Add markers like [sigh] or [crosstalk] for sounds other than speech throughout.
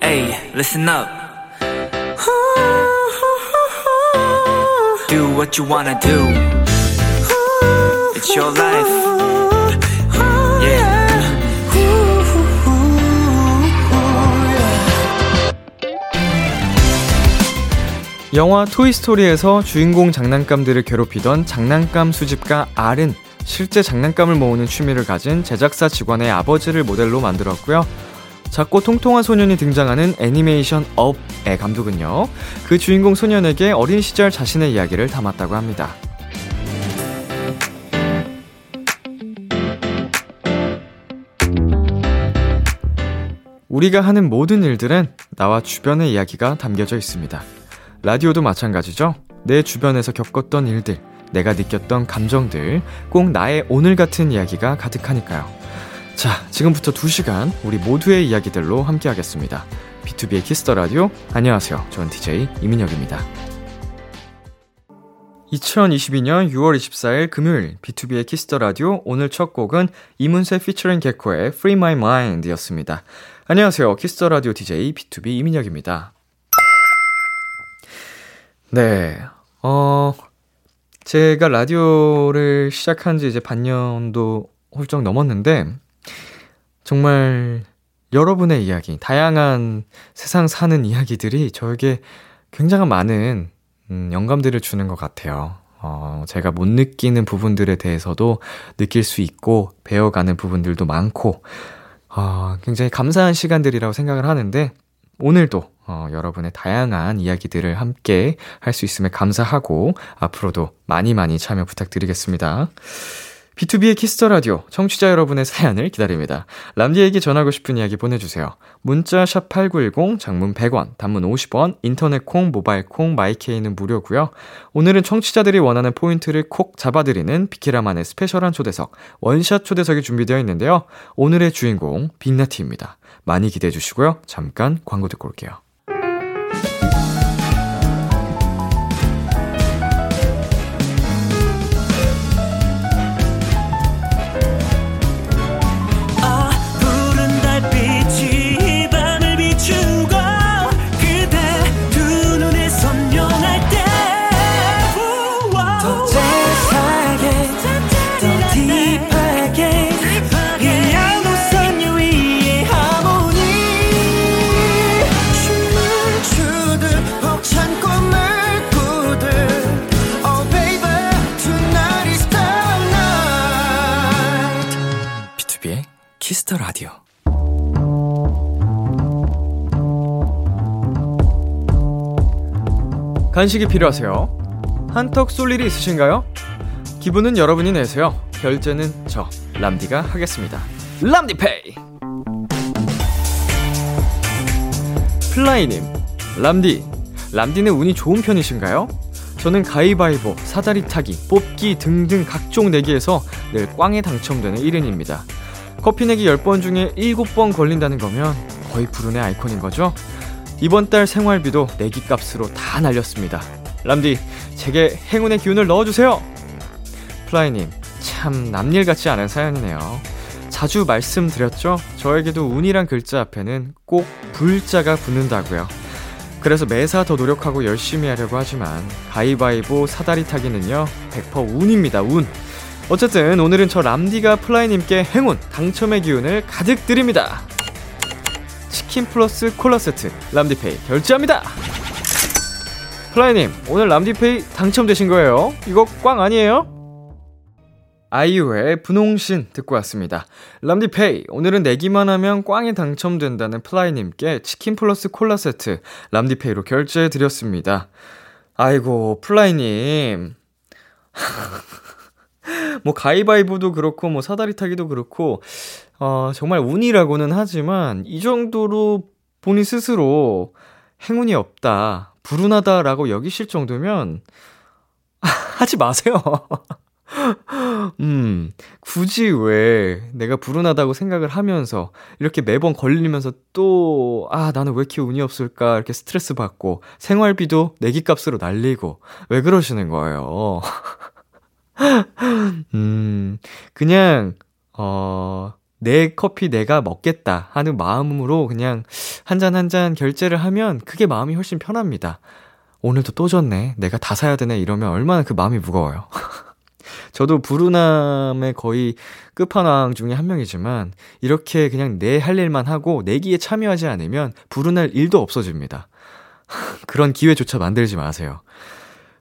Hey, listen up. Do what you wanna do. It's your life. Yeah. 영화 토이스토리에서 주인공 장난감들을 괴롭히던 장난감 수집가 알은 실제 장난감을 모으는 취미를 가진 제작사 직원의 아버지를 모델로 만들었고요. 작고 통통한 소년이 등장하는 애니메이션 업의 감독은요, 그 주인공 소년에게 어린 시절 자신의 이야기를 담았다고 합니다. 우리가 하는 모든 일들은 나와 주변의 이야기가 담겨져 있습니다. 라디오도 마찬가지죠. 내 주변에서 겪었던 일들, 내가 느꼈던 감정들, 꼭 나의 오늘 같은 이야기가 가득하니까요. 자, 지금부터 2시간 우리 모두의 이야기들로 함께 하겠습니다. B2B의 키스터 라디오. 안녕하세요. 전 DJ 이민혁입니다. 2022년 6월 24일 금요일 B2B의 키스터 라디오 오늘 첫 곡은 이문세 피처링 개코의 Free My Mind 였습니다. 안녕하세요. 키스터 라디오 DJ B2B 이민혁입니다. 네. 어, 제가 라디오를 시작한 지 이제 반년도 훌쩍 넘었는데, 정말 여러분의 이야기, 다양한 세상 사는 이야기들이 저에게 굉장한 많은 음, 영감들을 주는 것 같아요. 어, 제가 못 느끼는 부분들에 대해서도 느낄 수 있고, 배워가는 부분들도 많고, 어, 굉장히 감사한 시간들이라고 생각을 하는데, 오늘도 어, 여러분의 다양한 이야기들을 함께 할 수 있음에 감사하고 앞으로도 많이 많이 참여 부탁드리겠습니다. B2B의 키스터 라디오 청취자 여러분의 사연을 기다립니다. 람디에게 전하고 싶은 이야기 보내주세요. 문자 샵 #8910 장문 100원, 단문 50원, 인터넷 콩, 모바일 콩, 마이케이는 무료고요. 오늘은 청취자들이 원하는 포인트를 콕 잡아드리는 비키라만의 스페셜한 초대석 원샷 초대석이 준비되어 있는데요. 오늘의 주인공 빅나티입니다. 많이 기대해 주시고요. 잠깐 광고 듣고 올게요. Kiss the Radio. 간식이 필요하세요? 한턱 쏠 일이 있으신가요? 기분은 여러분이 내세요. 결제는 저 람디가 하겠습니다. 람디페이. 플라이님, 람디, 람디는 운이 좋은 편이신가요? 저는 가위바위보, 사다리 타기, 뽑기 등등 각종 내기에서 늘 꽝에 당첨되는 1인입니다. 커피 내기 10번 중에 7번 걸린다는 거면 거의 불운의 아이콘인 거죠? 이번 달 생활비도 내기 값으로 다 날렸습니다. 람디, 제게 행운의 기운을 넣어주세요! 플라이님, 참 남일 같지 않은 사연이네요. 자주 말씀드렸죠? 저에게도 운이란 글자 앞에는 꼭 불자가 붙는다고요. 그래서 매사 더 노력하고 열심히 하려고 하지만 가위바위보 사다리 타기는요 100% 운입니다 운 어쨌든 오늘은 저 람디가 플라이님께 행운, 당첨의 기운을 가득 드립니다. 치킨 플러스 콜라 세트, 람디페이 결제합니다! 플라이님, 오늘 람디페이 당첨되신 거예요? 이거 꽝 아니에요? 아이유의 분홍신 듣고 왔습니다. 람디페이, 오늘은 내기만 하면 꽝이 당첨된다는 플라이님께 치킨 플러스 콜라 세트, 람디페이로 결제해드렸습니다. 아이고, 플라이님. [laughs] 뭐 가위바위보도 그렇고 뭐 사다리 타기도 그렇고 어 정말 운이라고는 하지만 이 정도로 본인 스스로 행운이 없다, 불운하다라고 여기실 정도면 [laughs] 하지 마세요. [laughs] 음, 굳이 왜 내가 불운하다고 생각을 하면서 이렇게 매번 걸리면서 또, 아, 나는 왜 이렇게 운이 없을까? 이렇게 스트레스 받고 생활비도 내기 값으로 날리고 왜 그러시는 거예요? [laughs] [laughs] 음, 그냥, 어, 내 커피 내가 먹겠다 하는 마음으로 그냥 한 잔 한 잔 결제를 하면 그게 마음이 훨씬 편합니다. 오늘도 또 졌네. 내가 다 사야 되네. 이러면 얼마나 그 마음이 무거워요. [laughs] 저도 부르남의 거의 끝판왕 중에 한 명이지만 이렇게 그냥 내 할 일만 하고 내기에 참여하지 않으면 불안할 일도 없어집니다. [laughs] 그런 기회조차 만들지 마세요.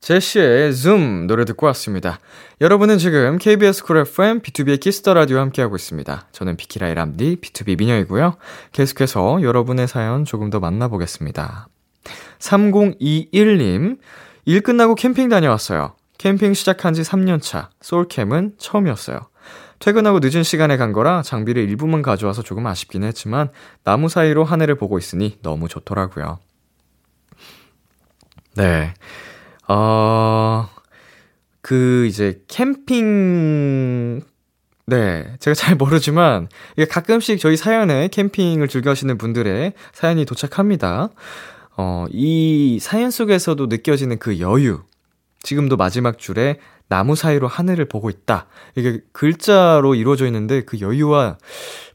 제시의 줌 노래 듣고 왔습니다. 여러분은 지금 KBS 쿨 FM B2B의 키스터 라디오 함께하고 있습니다. 저는 비키라의 람디 BTOB 민혁이고요. 계속해서 여러분의 사연 조금 더 만나보겠습니다. 3021님, 일 끝나고 캠핑 다녀왔어요. 캠핑 시작한 지 3년 차, 솔캠은 처음이었어요. 퇴근하고 늦은 시간에 간 거라 장비를 일부만 가져와서 조금 아쉽긴 했지만 나무 사이로 하늘을 보고 있으니 너무 좋더라고요. 네. 어, 그, 이제, 캠핑, 네. 제가 잘 모르지만, 이게 가끔씩 저희 사연에 캠핑을 즐겨하시는 분들의 사연이 도착합니다. 어, 이 사연 속에서도 느껴지는 그 여유. 지금도 마지막 줄에 나무 사이로 하늘을 보고 있다. 이게 글자로 이루어져 있는데 그 여유와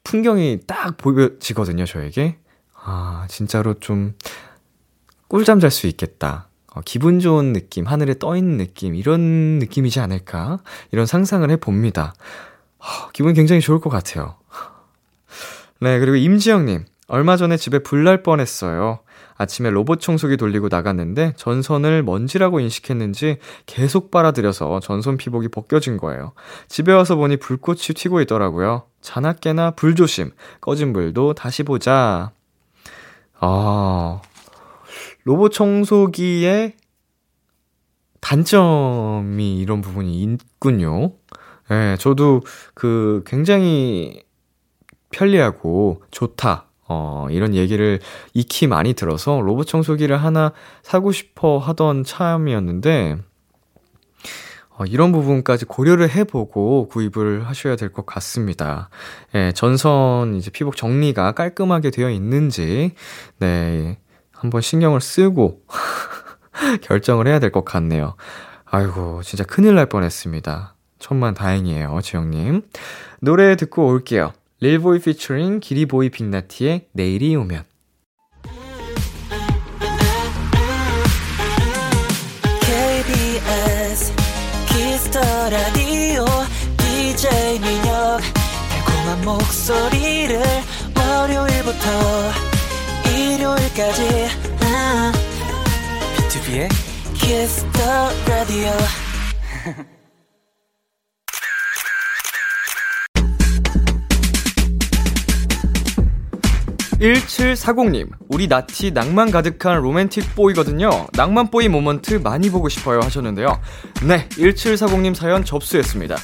풍경이 딱 보여지거든요, 저에게. 아, 진짜로 좀 꿀잠 잘 수 있겠다. 어, 기분 좋은 느낌, 하늘에 떠 있는 느낌, 이런 느낌이지 않을까? 이런 상상을 해 봅니다. 어, 기분이 굉장히 좋을 것 같아요. 네, 그리고 임지영님. 얼마 전에 집에 불 날 뻔했어요. 아침에 로봇 청소기 돌리고 나갔는데 전선을 먼지라고 인식했는지 계속 빨아들여서 전선 피복이 벗겨진 거예요. 집에 와서 보니 불꽃이 튀고 있더라고요. 자나깨나 불조심. 꺼진 불도 다시 보자. 아, 로봇 청소기의 단점이 이런 부분이 있군요. 예, 네, 저도 그 굉장히 편리하고 좋다. 어, 이런 얘기를 익히 많이 들어서 로봇 청소기를 하나 사고 싶어 하던 참이었는데, 어, 이런 부분까지 고려를 해보고 구입을 하셔야 될 것 같습니다. 예, 전선 이제 피복 정리가 깔끔하게 되어 있는지, 네, 한번 신경을 쓰고 [laughs] 결정을 해야 될 것 같네요. 아이고, 진짜 큰일 날 뻔했습니다. 천만 다행이에요, 지영님. 노래 듣고 올게요. 릴보이 피처링 기리보이 빅나티의 내일이 오면 KBS Kiss the Radio DJ 민혁 달콤한 목소리를 월요일부터 일요일까지 BTOB의 Kiss the 라디오 1740님, 우리 나티 낭만 가득한 romantic boy거든요. 낭만 boy moment 많이 보고 싶어요 하셨는데요. 네, 1740님 사연 접수했습니다.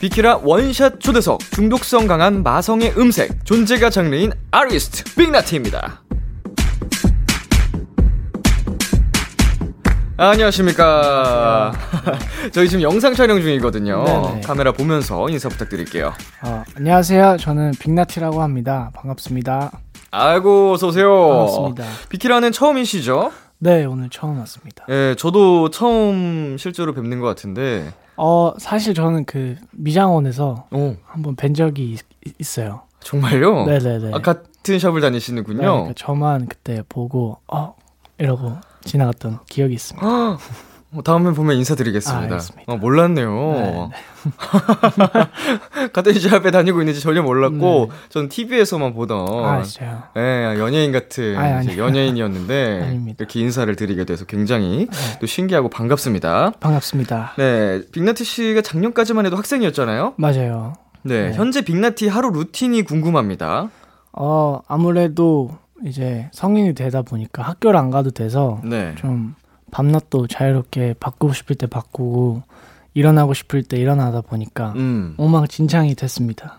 비키라 원샷 초대석, 중독성 강한 마성의 음색, 존재가 장르인 아티스트 빅나티입니다. 안녕하십니까. [laughs] 저희 지금 영상 촬영 중이거든요. 네네. 카메라 보면서 인사 부탁드릴게요. 어, 안녕하세요. 저는 빅나티라고 합니다. 반갑습니다. 아이고, 어서오세요. 반갑습니다. 비키라는 처음이시죠? 네, 오늘 처음 왔습니다. 예, 저도 처음 실제로 뵙는 것 같은데. 어, 사실 저는 그 미장원에서 오. 한번 뵌 적이 있, 어요 정말요? 네네네. 아, 같은 샵을 다니시는군요. 네, 그러니까 저만 그때 보고, 어, 이러고 지나갔던 기억이 있습니다. 뭐 다음에 보면 인사드리겠습니다. 아, 어, 몰랐네요. 네, 네. 같은 샵에 다니고 있는지 전혀 몰랐고, 네. 전 TV에서만 보던. 아? 네, 연예인 같은 아, 연예인이었는데, [laughs] 이렇게 인사를 드리게 돼서 굉장히 네. 또 신기하고 반갑습니다. 반갑습니다. 네, 빅나티 씨가 작년까지만 해도 학생이었잖아요? 맞아요. 네, 네. 현재 빅나티 하루 루틴이 궁금합니다. 어, 아무래도 이제 성인이 되다 보니까 학교를 안 가도 돼서 네. 좀 밤낮도 자유롭게 바꾸고 싶을 때 바꾸고 일어나고 싶을 때 일어나다 보니까 음. 엉망진창이 됐습니다.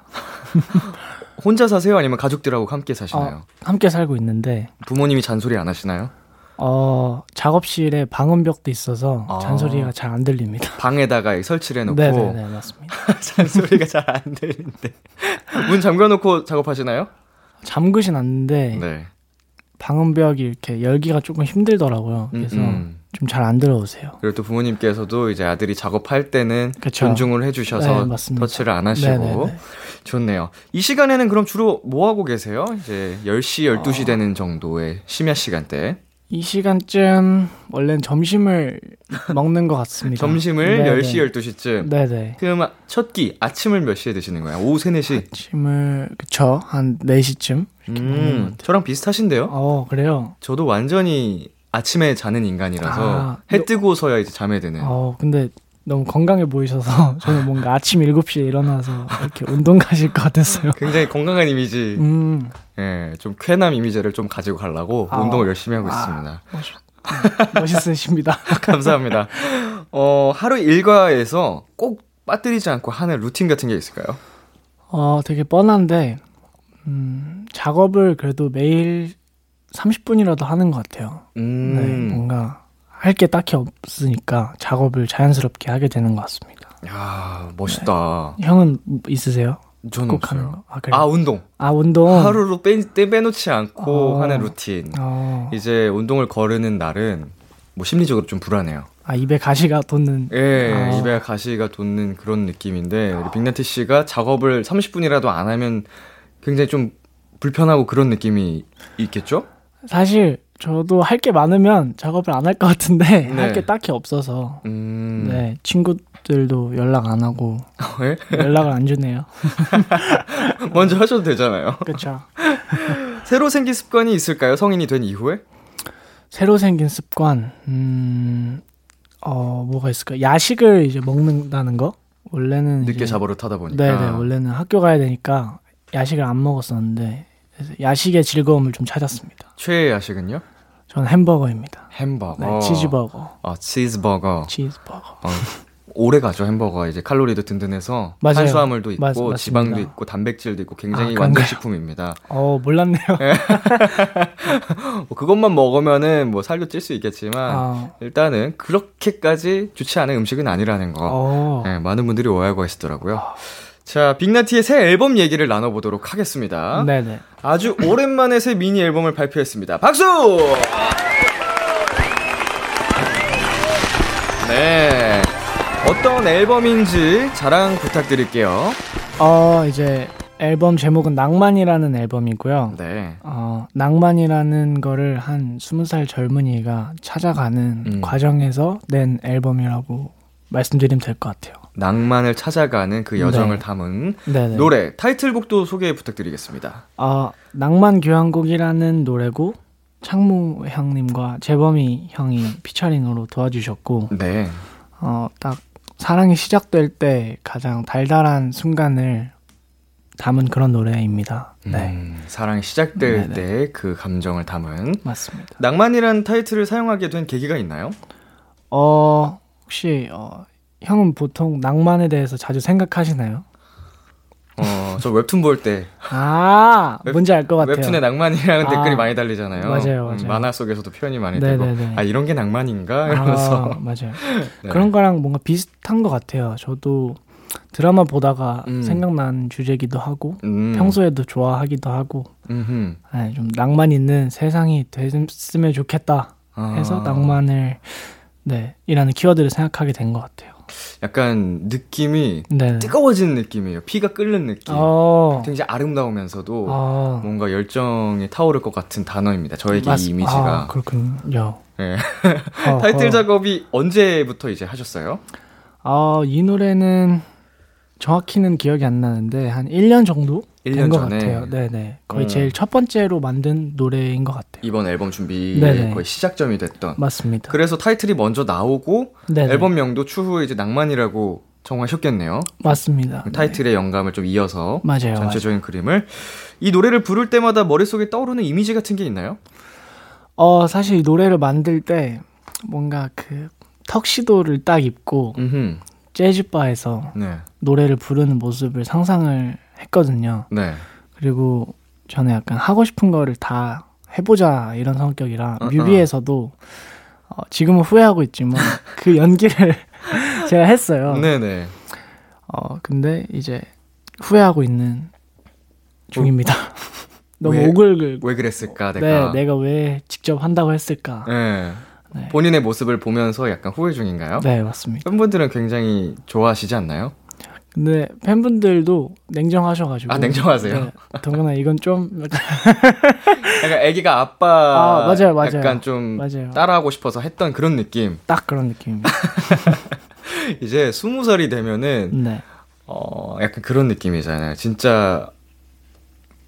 [laughs] 혼자 사세요? 아니면 가족들하고 함께 사시나요? 어, 함께 살고 있는데 부모님이 잔소리 안 하시나요? 어, 작업실에 방음벽도 있어서 아. 잔소리가 잘 안 들립니다. 방에다가 설치를 해놓고. 네네네, 네, 맞습니다. [laughs] 잔소리가 잘 안 들리는데. 문 잠궈놓고 작업하시나요? 잠그진 않는데. 네. 방음벽이 이렇게 열기가 조금 힘들더라고요. 그래서 음, 음. 좀잘 안 들어오세요. 그리고 또 부모님께서도 이제 아들이 작업할 때는 그쵸. 존중을 해주셔서 네, 터치를 안 하시고 네네네. 네, 네. 좋네요. 이 시간에는 그럼 주로 뭐 하고 계세요? 이제 10시, 12시 어... 되는 정도의 심야 시간대. 이 시간쯤 원래는 점심을 [laughs] 먹는 것 같습니다. 점심을 네네. 10시, 12시쯤? 네네. 그럼 첫 끼, 아침을 몇 시에 드시는 거예요? 오후 3, 4시? 아침을, 그쵸. 한 4시쯤? 음, 저랑 비슷하신데요? 어, 그래요? 저도 완전히 아침에 자는 인간이라서 아, 해 뜨고서야 이제 잠에 드는. 어, 근데 너무 건강해 보이셔서 [laughs] 저는 뭔가 아침 7시에 일어나서 이렇게 운동 가실 것 같았어요. 굉장히 건강한 이미지. 음. 예, 좀 쾌남 이미지를 좀 가지고 가려고 아, 운동을 열심히 하고 아, 있습니다. 멋있, 음, 멋있으십니다. [laughs] 감사합니다. 어, 하루 일과에서 꼭 빠뜨리지 않고 하는 루틴 같은 게 있을까요? 어, 되게 뻔한데, 음, 작업을 그래도 매일 30분이라도 하는 것 같아요. 음. 네, 뭔가 할 게 딱히 없으니까 작업을 자연스럽게 하게 되는 것 같습니다. 야 멋있다. 네. 형은 있으세요? 저는 꼭 없어요. 하는 거. 아, 그래. 아 운동. 아 운동. 하루로 빼, 빼놓지 않고 어. 하는 루틴. 어. 이제 운동을 거르는 날은 뭐 심리적으로 좀 불안해요. 아 입에 가시가 돋는. 예, 어. 입에 가시가 돋는 그런 느낌인데 우리 빅나티 씨가 작업을 30분이라도 안 하면 굉장히 좀 불편하고 그런 느낌이 있겠죠? 사실 저도 할 게 많으면 작업을 안 할 것 같은데 [laughs] 네. 할게 딱히 없어서 음... 네 친구들도 연락 안 하고 네? 연락을 안 주네요. [laughs] 먼저 하셔도 되잖아요. 그렇죠. [laughs] 새로 생긴 습관이 있을까요? 성인이 된 이후에? 새로 생긴 습관, 음, 어 뭐가 있을까? 야식을 이제 먹는다는 거. 원래는 늦게 자버릇 하다 보니까. 네네 원래는 학교 가야 되니까 야식을 안 먹었었는데 야식의 즐거움을 좀 찾았습니다. 최애 야식은요? 저는 햄버거입니다. 햄버거. 네, 치즈버거. 아, 치즈버거. 치즈버거. 어, 오래 가죠, 햄버거. 이제 칼로리도 든든해서 맞아요. 탄수화물도 있고 맞, 지방도 있고 단백질도 있고 굉장히 아, 완전 식품입니다. 어, 몰랐네요. 네. [laughs] 뭐 그것만 먹으면은 뭐 살도 찔 수 있겠지만 아. 일단은 그렇게까지 좋지 않은 음식은 아니라는 거. 어. 네, 많은 분들이 오해하고 계시더라고요. 아. 자, 빅나티의 새 앨범 얘기를 나눠보도록 하겠습니다. 네네. 아주 [laughs] 오랜만에 새 미니 앨범을 발표했습니다. 박수! 네. 어떤 앨범인지 자랑 부탁드릴게요. 어, 이제 앨범 제목은 낭만이라는 앨범이고요. 네. 어, 낭만이라는 거를 한 20살 젊은이가 찾아가는 음. 과정에서 낸 앨범이라고 말씀드리면 될 것 같아요. 낭만을 찾아가는 그 여정을 네. 담은 네네. 노래 타이틀곡도 소개 부탁드리겠습니다. 아 낭만 교향곡이라는 노래고 창무 형님과 재범이 형이 피처링으로 도와주셨고 네. 어딱 사랑이 시작될 때 가장 달달한 순간을 담은 그런 노래입니다. 네. 음, 사랑이 시작될 때 그 감정을 담은 맞습니다. 낭만이란 타이틀을 사용하게 된 계기가 있나요? 어 혹시 어, 형은 보통 낭만에 대해서 자주 생각하시나요? 어, 저 웹툰 볼 때. [laughs] 아, 웹, 뭔지 알 것 같아요. 웹툰에 낭만이라는 아, 댓글이 많이 달리잖아요. 맞아요, 맞아요. 음, 만화 속에서도 표현이 많이 네네네. 되고. 아, 이런 게 낭만인가? 이러면서. 아, 맞아요. [laughs] 네. 그런 거랑 뭔가 비슷한 것 같아요. 저도 드라마 보다가 음. 생각난 주제기도 하고, 음. 평소에도 좋아하기도 하고, 네, 좀 낭만 있는 세상이 됐으면 좋겠다 해서 아. 낭만을 네, 이라는 키워드를 생각하게 된 것 같아요. 약간 느낌이 네. 뜨거워지는 느낌이에요. 피가 끓는 느낌. 어. 굉장히 아름다우면서도 어. 뭔가 열정이 타오를 것 같은 단어입니다. 저에게 맞... 이 이미지가. 아, 그렇군요. 네. [laughs] 타이틀 작업이 언제부터 이제 하셨어요? 아, 이 노래는 정확히는 기억이 안 나는데 한 1년 정도 1년 전에 같아요. 네네. 거의 음. 제일 첫 번째로 만든 노래인 것 같아요. 이번 앨범 준비 거의 시작점이 됐던. 맞습니다. 그래서 타이틀이 먼저 나오고 네네. 앨범명도 추후에 이제 낭만이라고 정하셨겠네요. 맞습니다. 그 타이틀의 네. 영감을 좀 이어서 맞아요, 전체적인 맞아요. 그림을 이 노래를 부를 때마다 머릿속에 떠오르는 이미지 같은 게 있나요? 어 사실 이 노래를 만들 때 뭔가 그 턱시도를 딱 입고 음흠. 재즈 바에서 네. 노래를 부르는 모습을 상상을 했거든요. 네. 그리고 저는 약간 하고 싶은 거를 다 해보자 이런 성격이라 어, 뮤비에서도 어, 지금은 후회하고 있지만 [laughs] 그 연기를 [laughs] 제가 했어요. 네네. 어 근데 이제 후회하고 있는 중입니다. [laughs] 너무 왜, 오글글. 왜 그랬을까 내가. 네, 내가 왜 직접 한다고 했을까. 네. 네. 본인의 모습을 보면서 약간 후회 중인가요? 네, 맞습니다. 팬분들은 굉장히 좋아하시지 않나요? 근데 팬분들도 냉정하셔가지고. 아, 냉정하세요? 네, 동근아, 이건 좀. [laughs] 약간 애기가 아빠. 아, 맞아요, 맞아요. 약간 좀 맞아요. 따라하고 싶어서 했던 그런 느낌. 딱 그런 느낌. [laughs] 이제 스무 살이 되면은. 네. 어, 약간 그런 느낌이잖아요. 진짜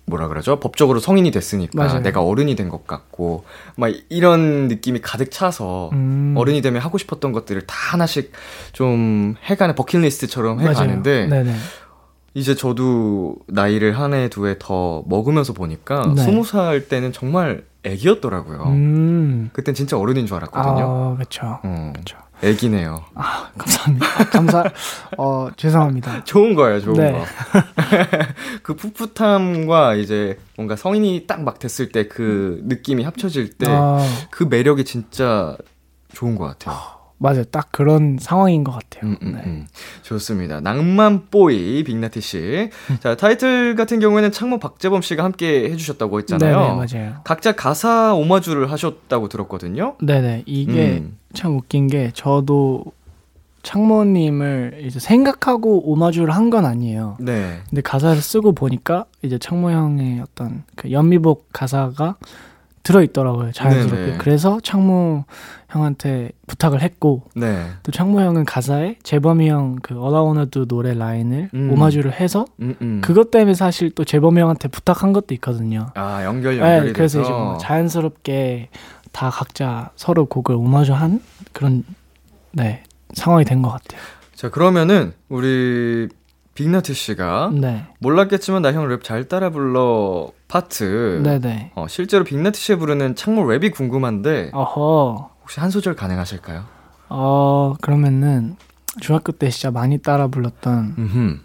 뭐라 그러죠? 법적으로 성인이 됐으니까 맞아요. 내가 어른이 된 것 같고 막 이런 느낌이 가득 차서 음. 어른이 되면 하고 싶었던 것들을 다 하나씩 좀 해가는 버킷리스트처럼 해가는데 이제 저도 나이를 한 해 두 해 더 먹으면서 보니까 네. 스무 네. 살 때는 정말 애기였더라고요. 음. 그땐 진짜 어른인 줄 알았거든요. 아, 그렇죠. 어. 애기네요. 아, 감사합니다. 감사, 어, 죄송합니다. [laughs] 좋은 거예요, 좋은 네. 거. [laughs] 그 풋풋함과 이제 뭔가 성인이 딱 막 됐을 때 그 느낌이 합쳐질 때그 아. 그 매력이 진짜 좋은 것 같아요. 맞아요. 딱 그런 상황인 것 같아요. 음, 음, 네. 음. 좋습니다. 낭만뽀이 빅나티 씨. 자, 타이틀 같은 경우에는 창모 박재범 씨가 함께 해주셨다고 했잖아요. 네네, 맞아요. 각자 가사 오마주를 하셨다고 들었거든요. 네네. 이게 음. 참 웃긴 게 저도 창모님을 이제 생각하고 오마주를 한 건 아니에요. 네. 근데 가사를 쓰고 보니까 이제 창모 형의 어떤 그 연미복 가사가 들어 있더라고요. 자연스럽게. 네네. 그래서 창모 형한테 부탁을 했고 네. 또 창모 형은 가사에 재범이 형 그 All I Wanna Do 노래 라인을 음. 오마주를 해서 음, 음. 그것 때문에 사실 또 재범이 형한테 부탁한 것도 있거든요. 아 연결 연결이 네, 그래서. 이제 뭐 자연스럽게 다 각자 서로 곡을 오마주한 그런 네 상황이 된 것 같아요. 자 그러면은 우리 빅나티 씨가 네. 몰랐겠지만 나 형 랩 잘 따라 불러 파트. 네네. 어, 실제로 빅나티 씨가 부르는 창모 랩이 궁금한데. 어허. 혹시 한 소절 가능하실까요? 어 그러면은 중학교 때 진짜 많이 따라 불렀던.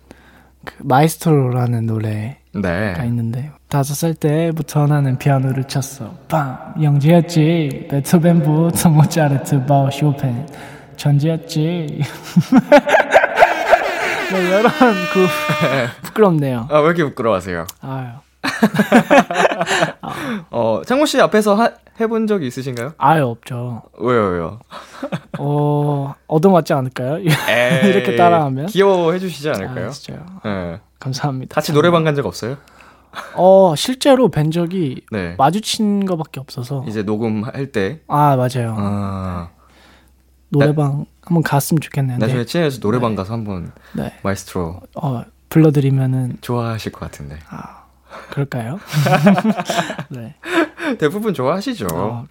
그 Maestro라는 노래가 네. 있는데 다섯 살 때부터 나는 피아노를 쳤어. 빵 영재였지 베토벤부터 모차르트 바흐 쇼팽 전지였지. [laughs] 네, 이런 그 [laughs] 부끄럽네요. 아, 왜 이렇게 부끄러워하세요? 아유. [laughs] 어, 창모 씨 앞에서 하, 해본 적이 있으신가요? 아예 없죠. 왜요, 왜요? 어, 얻어맞지 않을까요? 이렇게 따라하면? 귀여워해 주시지 않을까요? 아, 진짜요? 네. 감사합니다. 같이 노래방 간 적 없어요? 어, 실제로 뵌 적이 네. 마주친 거밖에 없어서. 이제 녹음할 때? 아, 맞아요. 아. 노래방 나, 한번 갔으면 좋겠네요. 나중에 네. 친해서 노래방 네. 가서 한번 네. 마이스트로 어, 불러드리면은 좋아하실 것 같은데. 아, 그럴까요? [laughs] 네. 대부분 좋아하시죠. 어,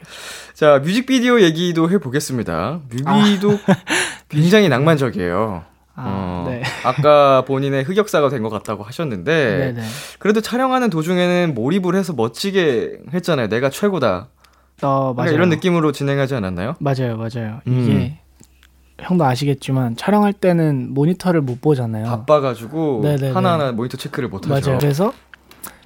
자, 뮤직비디오 얘기도 해보겠습니다. 뮤비도 아. 굉장히 낭만적이에요. 아, 어, 네. 아까 본인의 흑역사가 된 것 같다고 하셨는데, 네네. 그래도 촬영하는 도중에는 몰입을 해서 멋지게 했잖아요. 내가 최고다. 어, 맞아요. 이런 느낌으로 진행하지 않았나요? 맞아요, 맞아요. 음. 이게 형도 아시겠지만 촬영할 때는 모니터를 못 보잖아요. 바빠가지고 네네네. 하나하나 모니터 체크를 못 하죠. 맞아요. 그래서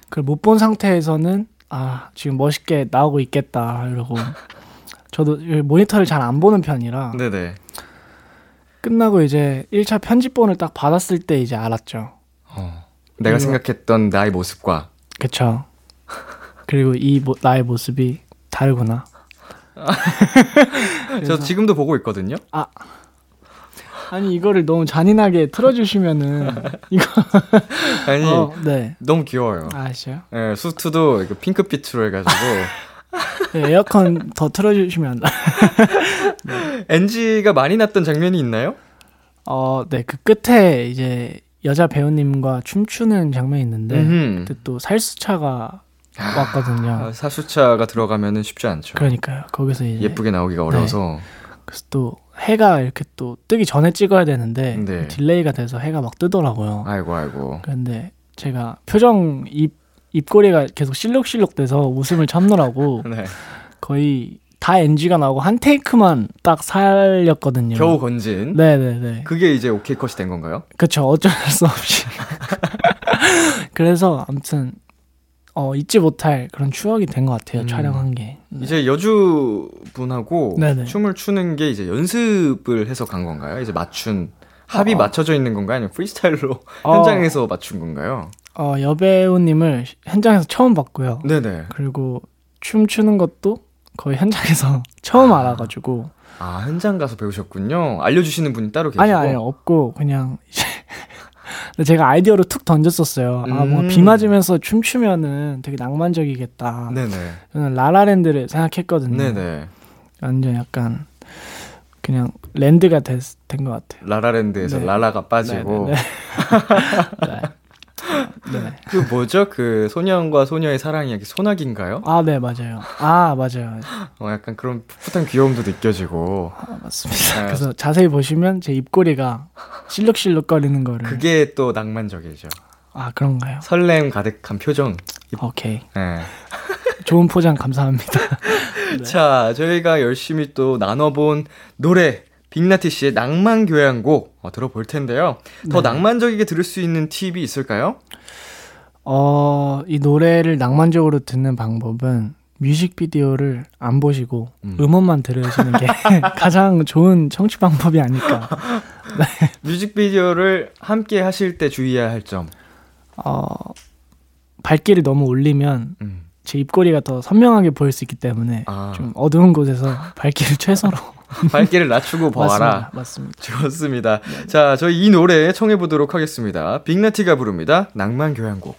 그걸 못 본 상태에서는 아 지금 멋있게 나오고 있겠다 이러고 [laughs] 저도 모니터를 잘 안 보는 편이라 네네. 끝나고 이제 1차 편집본을 딱 받았을 때 이제 알았죠. 어, 내가 생각했던 나의 모습과 그쵸. 그리고 이 모, 나의 모습이 다르구나. [laughs] 저 지금도 보고 있거든요. 아 아니 이거를 너무 잔인하게 틀어주시면은 [laughs] 이거 아니 어, 네. 너무 귀여워요. 아시죠? 네, 수트도 핑크빛으로 해가지고 [laughs] 네, 에어컨 더 틀어주시면 네. NG가 [laughs] 많이 났던 장면이 있나요? 어, 네, 그 끝에 이제 여자 배우님과 춤추는 장면이 있는데 음흠. 그때 또 살수차가 아, 왔거든요. 아, 살수차가 들어가면은 쉽지 않죠. 그러니까요. 거기서 이제 예쁘게 나오기가 어려워서. 네. 그래서 또 해가 이렇게 또 뜨기 전에 찍어야 되는데 네. delay가 돼서 해가 막 뜨더라고요. 아이고 아이고. 근데 제가 표정 입 입꼬리가 계속 실룩실룩 돼서 웃음을 참느라고 [laughs] 네. 거의 다 NG가 나오고 한 테이크만 딱 살렸거든요. 겨우 건진. 네네네. 그게 이제 오케이 컷이 된 건가요? 그쵸. 어쩔 [laughs] 수 없이. [laughs] 그래서 아무튼 어, 잊지 못할 그런 추억이 된 것 같아요. 음. 촬영한 게. 네. 이제 여주 분하고. 춤을 추는 게 이제 연습을 해서 간 건가요? 이제 맞춘 합이 어, 어. 맞춰져 있는 건가요? 아니면 프리스타일로 어, 현장에서 맞춘 건가요? 어, 여배우님을 현장에서 처음 봤고요. 네네. 그리고 춤 추는 것도 거의 현장에서 [laughs] 처음 아. 알아가지고. 아, 현장 가서 배우셨군요. 알려주시는 분이 따로 계시고? 아니, 아니, 없고, 그냥 이제 [laughs] 제가 아이디어를 툭 던졌었어요. 음. 아, 뭔가 비 맞으면서 춤추면은 되게 낭만적이겠다. 네네. 저는 라라랜드를 생각했거든요. 네네. 완전 약간 그냥 랜드가 된 것 같아요. 라라랜드에서 네. 라라가 빠지고. [laughs] 네. 네. 그 뭐죠? 그 소년과 소녀의 사랑 이야기 소나기인가요? 아, 네, 맞아요. 아, 맞아요. 어, 약간 그런 풋풋한 귀여움도 느껴지고. 아, 맞습니다. 네. 그래서 자세히 보시면 제 입꼬리가 실룩실룩거리는 거를. 그게 또 낭만적이죠. 아, 그런가요? 설렘 가득한 표정. 오케이. 네. 좋은 포장 감사합니다. 네. [laughs] 자, 저희가 열심히 또 나눠본 노래 빅나티 씨의 낭만 교향곡 어, 들어볼 텐데요. 더 네. 낭만적이게 들을 수 있는 팁이 있을까요? 어, 이 노래를 낭만적으로 듣는 방법은 뮤직비디오를 안 보시고 음. 원만 들으시는 게 [laughs] [laughs] 가장 좋은 청취 방법이 아닐까. 네. [laughs] 뮤직비디오를 함께 하실 때 주의해야 할 점. 어, 발길이 너무 올리면 음. 제 입꼬리가 더 선명하게 보일 수 있기 때문에 아. 좀 어두운 곳에서 발길을 최소로 [laughs] 발길을 낮추고 봐라. 맞습니다. 맞습니다. 좋습니다. 네. 자, 저희 이 노래 청해 보도록 하겠습니다. 빅나티가 부릅니다. 낭만 교향곡.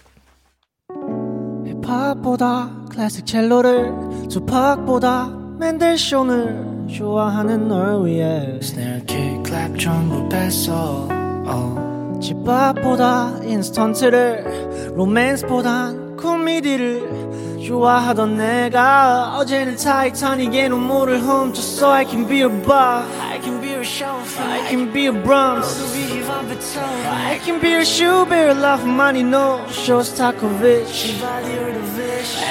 힙합보다 클래식 첼로를 투팍보다 맨델쇼를 좋아하는 널 위해 스네어 킥 클랩 전부 뺐어 어. 집밥보다 인스턴트를 로맨스보단 코미디를 좋아하던 내가 어제는 타이타닉의 눈물을 훔쳤어 I can be a bar I can be a chauffeur I can be a Brahms I can be a Schubert love money no Shostakovich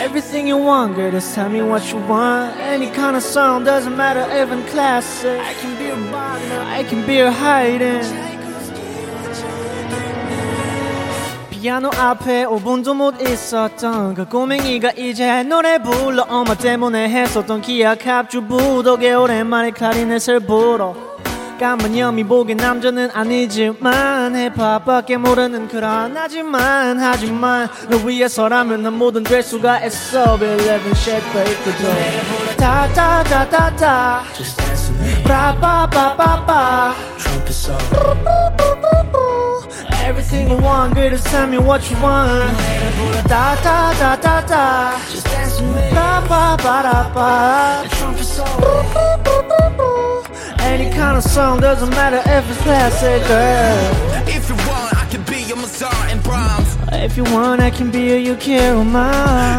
Everything you want girl just tell me what you want Any kind of song doesn't matter even classic I can be a Wagner I can be a Haydn 피아노 앞에 5분도 못 있었던 그 꼬맹이가 이제 노래 불러 엄마 때문에 했었던 기억 합주 부 덕에 오랜만에 클라리넷을 불어. 까만 여미 보기 남자는 아니지만 힙합밖에 모르는 그런 하지만 하지만 너 위해서라면 난 뭐든 될 수가 있어. 빌레븐 쉐이크도 다다다다다 라바바바바 Everything you want, girl, just tell me what you want. Da da da da da. Just dance with me. Ba ba ba da ba. Any kind of song doesn't matter if it's classic, girl. If you want, I can be your Mozart and Brahms. If you want, I can be your Yukio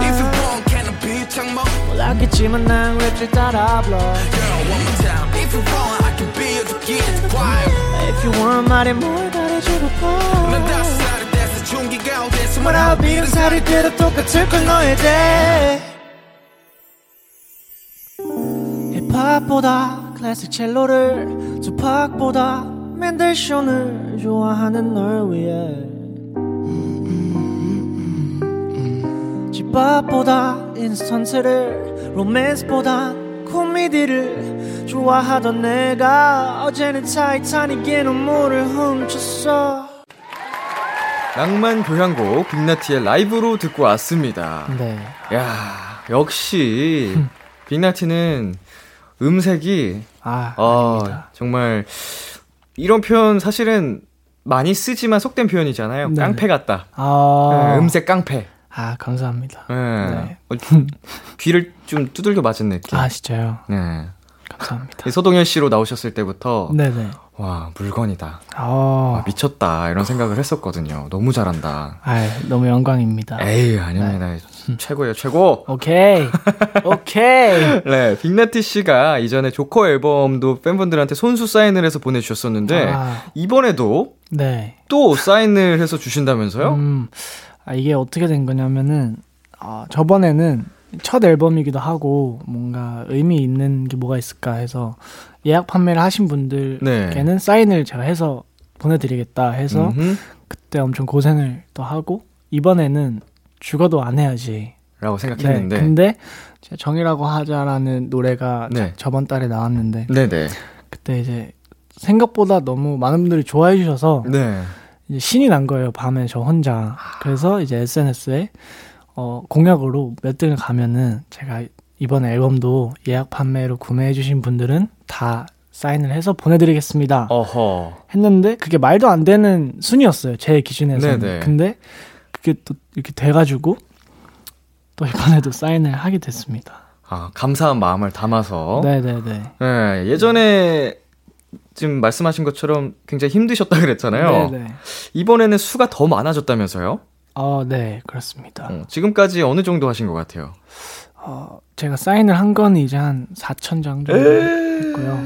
If you want, can I be your Changmo? Well, I can be my name, Richard Darablo. Girl, one more time. If you want, I can be your Gideon Choir. If you want, 말해 뭘 잘해주고 난 살이 돼서 중기가 오대서 말아홉 일흔 살이 돼도 똑같을 걸 너에 대해 힙합보다 클래식 첼로를 투팍보다 맨델쇼를 좋아하는 널 위해. 집밥보다 인스턴트를 로맨스보다 코미디를 좋아하던 내가 어제는 타이타닉의 눈물을 훔쳤어 낭만 교향곡 빅나티의 라이브로 듣고 왔습니다. 네. 야 역시 빅나티는 음색이 아 어, 정말 이런 표현 사실은 많이 쓰지만 속된 표현이잖아요. 네. 깡패 같다. 아~ 네, 음색 깡패. 아, 감사합니다. 네. 네. 어, 귀를 좀 두들겨 맞은 느낌. 아, 진짜요? 네. 감사합니다. 소동현 씨로 나오셨을 때부터 네네. 와 물건이다. 아. 와, 미쳤다 이런 생각을 했었거든요. 너무 잘한다. 아, 너무 영광입니다. 에이 아닙니다. 네. 최고예요 최고. 오케이 오케이. [laughs] 네 빅나티 씨가 이전에 조커 앨범도 팬분들한테 손수 사인을 해서 보내주셨었는데 아. 이번에도 네. 또 사인을 해서 주신다면서요? 음, 아, 이게 어떻게 된 거냐면은 어, 저번에는 첫 앨범이기도 하고 뭔가 의미 있는 게 뭐가 있을까 해서 예약 판매를 하신 분들께는 네. 사인을 제가 해서 보내드리겠다 해서 음흠. 그때 엄청 고생을 또 하고 이번에는 죽어도 안 해야지. 라고 생각했는데. 네, 근데 정이라고 하자라는 노래가 네. 저번 달에 나왔는데. 네네. 그때 이제 생각보다 너무 많은 분들이 좋아해 주셔서. 네. 이제 신이 난 거예요. 밤에 저 혼자. 그래서 이제 SNS에 어, 공약으로 몇 등을 가면은 제가 이번 앨범도 예약 판매로 구매해 주신 분들은 다 사인을 해서 보내드리겠습니다. 어허. 했는데 그게 말도 안 되는 순이었어요. 제 기준에서는. 네네. 근데 그게 또 이렇게 돼가지고 또 이번에도 사인을 하게 됐습니다. 아 감사한 마음을 담아서. 네네네. 네 예전에 지금 말씀하신 것처럼 굉장히 힘드셨다 그랬잖아요. 네네. 이번에는 수가 더 많아졌다면서요? 아, 네, 그렇습니다. 어, 지금까지 어느 정도 하신 것 같아요? 어, 제가 사인을 한 건 이제 한 4천 장 정도 했고요.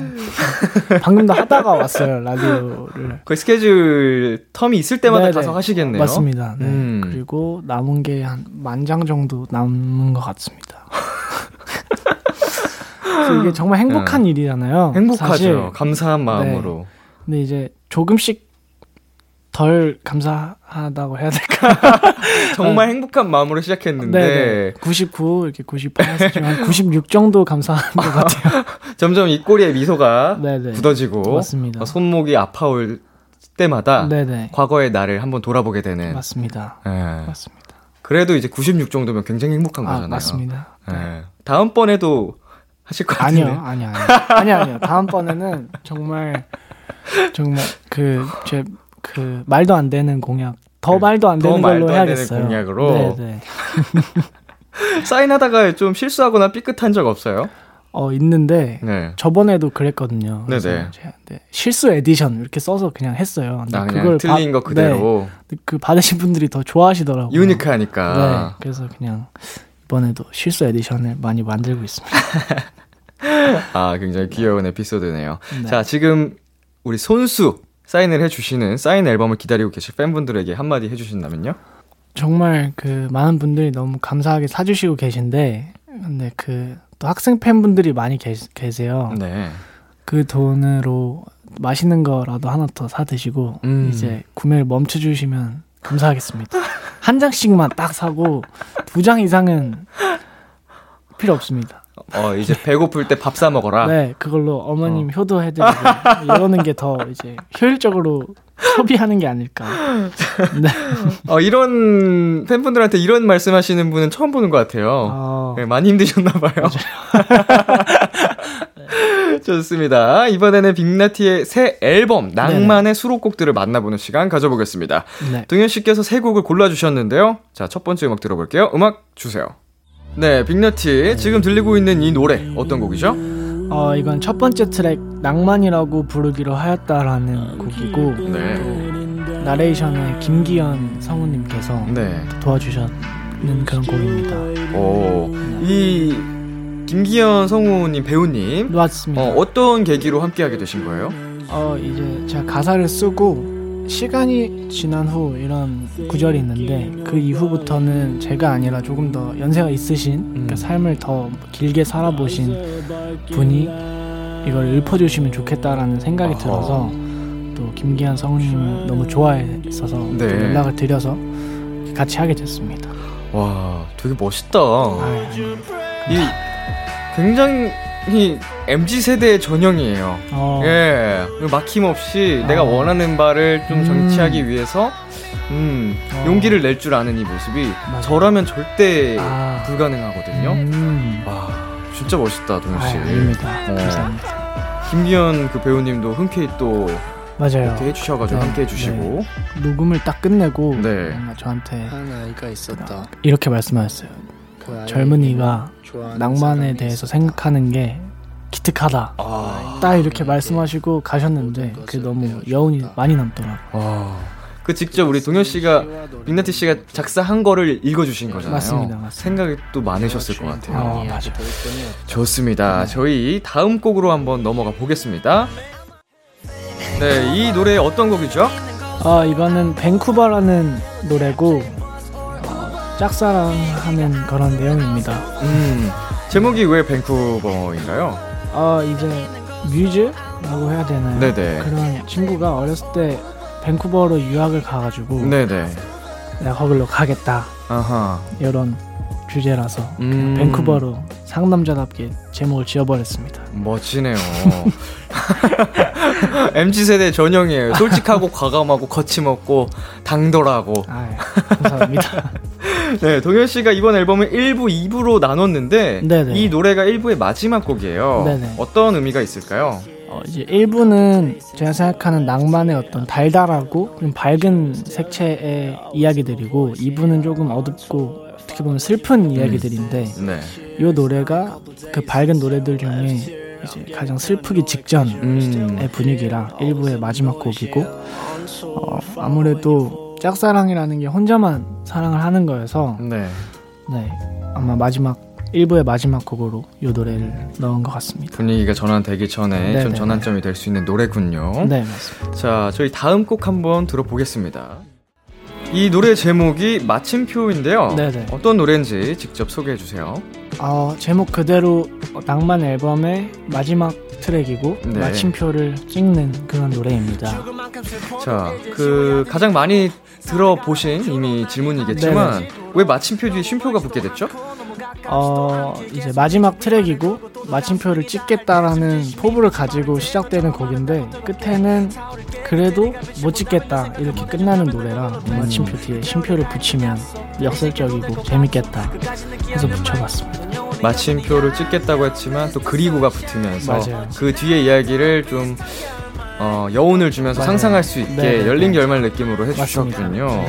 [laughs] 방금도 하다가 왔어요, 라디오를. 그 스케줄 텀이 있을 때마다 네네. 가서 하시겠네요. 맞습니다. 네. 음. 그리고 남은 게 한 만 장 정도 남은 것 같습니다. [laughs] 이게 정말 행복한 네. 일이잖아요. 행복하죠. 사실. 감사한 마음으로. 네. 근데 이제 조금씩 덜 감사하다고 해야 될까? [laughs] 정말 네. 행복한 마음으로 시작했는데 네네. 99 이렇게 98 96 정도 감사한 것 같아요. [laughs] 점점 입꼬리에 미소가 네네. 굳어지고 맞습니다. 손목이 아파올 때마다 네네. 과거의 나를 한번 돌아보게 되는 맞습니다. 네. 맞습니다. 그래도 이제 96 정도면 굉장히 행복한 아, 거잖아요. 맞습니다. 네. 다음번에도 하실 것 같은데. 아니요, 아니요, 아니요. 아니요, 아니요. 다음번에는 정말 정말 그 제 그 말도 안 되는 공약 더 그, 말도 안 되는 걸로 해야겠어요. 되는 공약으로. [laughs] 사인하다가 좀 실수하거나 삐끗한 적 없어요? 어 있는데 네. 저번에도 그랬거든요. 네네. 네. 실수 에디션 이렇게 써서 그냥 했어요. 아, 그걸 틀린 바, 거 그대로. 네, 그 받으신 분들이 더 좋아하시더라고요. unique하니까. 네. 그래서 그냥 이번에도 실수 에디션을 많이 만들고 있습니다. [laughs] 아 굉장히 귀여운 에피소드네요. 네. 자 지금 우리 손수 사인을 해주시는 사인 앨범을 기다리고 계실 팬분들에게 한마디 해주신다면요? 정말 그 많은 분들이 너무 감사하게 사주시고 계신데, 근데 그 또 학생 팬분들이 많이 계, 계세요. 네. 그 돈으로 맛있는 거라도 하나 더 사 드시고, 음. 이제 구매를 멈춰 주시면 감사하겠습니다. 한 장씩만 딱 사고, 두 장 이상은 필요 없습니다. 어 이제 배고플 때 밥 사 먹어라. 네, 그걸로 어머님 어. 효도해드리고 이러는 게 더 이제 효율적으로 소비하는 게 아닐까. [laughs] 네. 어 이런 팬분들한테 이런 말씀하시는 분은 처음 보는 것 같아요. 어. 네, 많이 힘드셨나 봐요. [laughs] 좋습니다. 이번에는 빅나티의 새 앨범 낭만의 네네. 수록곡들을 만나보는 시간 가져보겠습니다. 네. 동현 씨께서 세 곡을 골라주셨는데요. 자, 첫 번째 음악 들어볼게요. 음악 주세요. 네, 빅너티 지금 들리고 있는 이 노래 어떤 곡이죠? 어, 이건 첫 번째 트랙 낭만이라고 부르기로 하였다라는 곡이고 네. 나레이션의 김기현 성우님께서 네. 도와주셨는 그런 곡입니다. 오, 이 김기현 성우님 배우님 맞습니다. 어, 어떤 계기로 함께하게 되신 거예요? 어, 이제 제가 가사를 쓰고 시간이 지난 후 이런 구절이 있는데 그 이후부터는 제가 아니라 조금 더 연세가 있으신 그러니까 음. 삶을 더 길게 살아보신 분이 이걸 읊어주시면 좋겠다라는 생각이 아하. 들어서 또 김기한 성우님 너무 좋아했어서 네. 연락을 드려서 같이 하게 됐습니다. 와, 되게 멋있다. 아, 이 굉장히 이 MZ 세대의 전형이에요. 어. 예, 막힘없이 어. 내가 원하는 바를 좀 음. 정치하기 위해서 음, 어. 용기를 낼 줄 아는 이 모습이 맞아. 저라면 절대 아. 불가능하거든요. 음. 와, 진짜 멋있다, 동현 씨. 아, 아닙니다. 어. 감사합니다. 김기현 그 배우님도 흔쾌히 또 맞아요. 이렇게 해주셔가지고 네. 함께 해주시고 네. 녹음을 딱 끝내고 네. 저한테 한 아이가 있었다. 이렇게 말씀하셨어요. 그 젊은이가 낭만에 대해서 생각하는 게 기특하다. 아. 딱 이렇게 말씀하시고 가셨는데 그 너무 여운이 많이 남더라고. 아. 그 직접 우리 동현 씨가 빅나티 씨가 작사한 거를 읽어주신 거잖아요. 맞습니다, 맞습니다. 생각이 또 많으셨을 것 같아요. 아, 맞아. 좋습니다. 저희 다음 곡으로 한번 넘어가 보겠습니다. 네, 이 노래 어떤 곡이죠? 아 이거는 밴쿠버라는 노래고 짝사랑하는 그런 내용입니다. 음, 제목이 왜 밴쿠버인가요? 어, 이제 뮤즈라고 해야 되나요? 네네. 그런 친구가 어렸을 때 밴쿠버로 유학을 가가지고 네네. 내가 거길로 가겠다. 아하. 이런 주제라서 음. 밴쿠버로 상남자답게 제목을 지어버렸습니다. 멋지네요. [laughs] MZ 세대 전형이에요. 솔직하고 과감하고 거침없고 당돌하고. 아, 감사합니다. [laughs] 네, 동현 씨가 이번 앨범을 1부, 2부로 나눴는데 네네. 이 노래가 1부의 마지막 곡이에요. 네네. 어떤 의미가 있을까요? 어, 이제 1부는 제가 생각하는 낭만의 어떤 달달하고 좀 밝은 색채의 이야기들이고 2부는 조금 어둡고 어떻게 보면 슬픈 음. 이야기들인데 네. 이 노래가 그 밝은 노래들 중에 이제 가장 슬프기 직전의 음. 분위기라 1부의 마지막 곡이고 어, 아무래도 짝사랑이라는 게 혼자만 사랑을 하는 거여서 네. 네 아마 마지막 1부의 마지막 곡으로 이 노래를 넣은 것 같습니다. 분위기가 전환되기 전에 네네네. 좀 전환점이 될 수 있는 노래군요. 네, 맞습니다. 자, 저희 다음 곡 한번 들어보겠습니다. 이 노래 제목이 마침표인데요. 네네. 어떤 노래인지 직접 소개해 주세요. 어, 제목 그대로 낭만 앨범의 마지막 트랙이고 네. 마침표를 찍는 그런 노래입니다. 자, 그 가장 많이 들어보신 이미 질문이겠지만 네네. 왜 마침표 뒤에 쉼표가 붙게 됐죠? 어, 이제 마지막 트랙이고 마침표를 찍겠다라는 포부를 가지고 시작되는 곡인데 끝에는 그래도 못 찍겠다 이렇게 끝나는 노래라 음. 마침표 뒤에 쉼표를 붙이면 역설적이고 재밌겠다 해서 붙여봤습니다. 마침표를 찍겠다고 했지만 또 그리고가 붙으면서 맞아요. 그 뒤에 이야기를 좀 어, 여운을 주면서 맞아요. 상상할 수 있게 네네. 열린 결말 느낌으로 해주셨군요.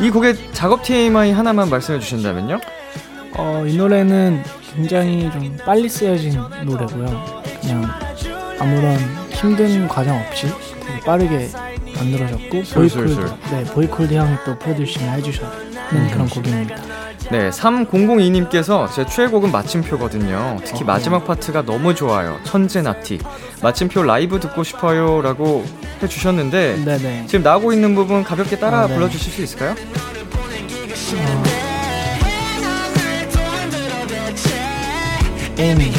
이 곡의 작업 TMI 하나만 말씀해 주신다면요? 어, 이 노래는 굉장히 좀 빨리 쓰여진 노래고요. 그냥 아무런 힘든 과정 없이 되게 빠르게 만들어졌고 보이콜드, 네, 보이콜드 형이 또 producing을 해주셨는 음. 그런 곡입니다. 네, 3002님께서 제 최애곡은 마침표거든요. 특히 어, 마지막 파트가 너무 좋아요. 천재 나티. 마침표 라이브 듣고 싶어요. 라고 해주셨는데, 네네. 지금 나오고 있는 부분 가볍게 따라 아, 네. 불러주실 수 있을까요? 어... 이미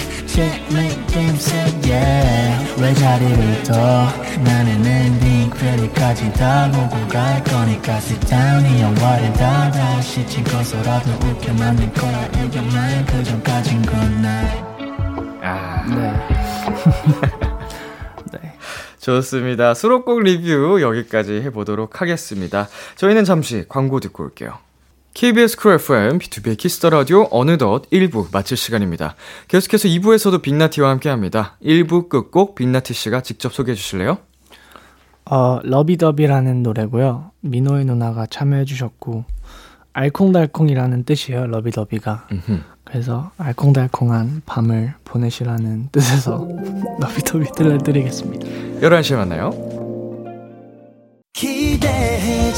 게임세 yeah. 왜 자리를 떠 나는 엔딩 크레딧까지 다 보고 갈 거니까 sit down 이 영화를 다 다시 찍어서라도 웃겨 만들 거야 이게 나의 그 전까진 건나 아. 네. [laughs] 네. 좋습니다. 수록곡 리뷰 여기까지 해보도록 하겠습니다. 저희는 잠시 광고 듣고 올게요. KBS 쿨 FM, B2B의 키스터 라디오 어느덧 1부 마칠 시간입니다. 계속해서 2부에서도 빅나티와 함께 합니다. 1부 끝곡 빅나티 씨가 직접 소개해 주실래요? 어, 러비더비라는 노래고요. 민호의 누나가 참여해 주셨고 알콩달콩이라는 뜻이에요. 러비더비가. 그래서 알콩달콩한 밤을 보내시라는 뜻에서 [laughs] 러비더비 들려드리겠습니다. 11시에 만나요. 기대해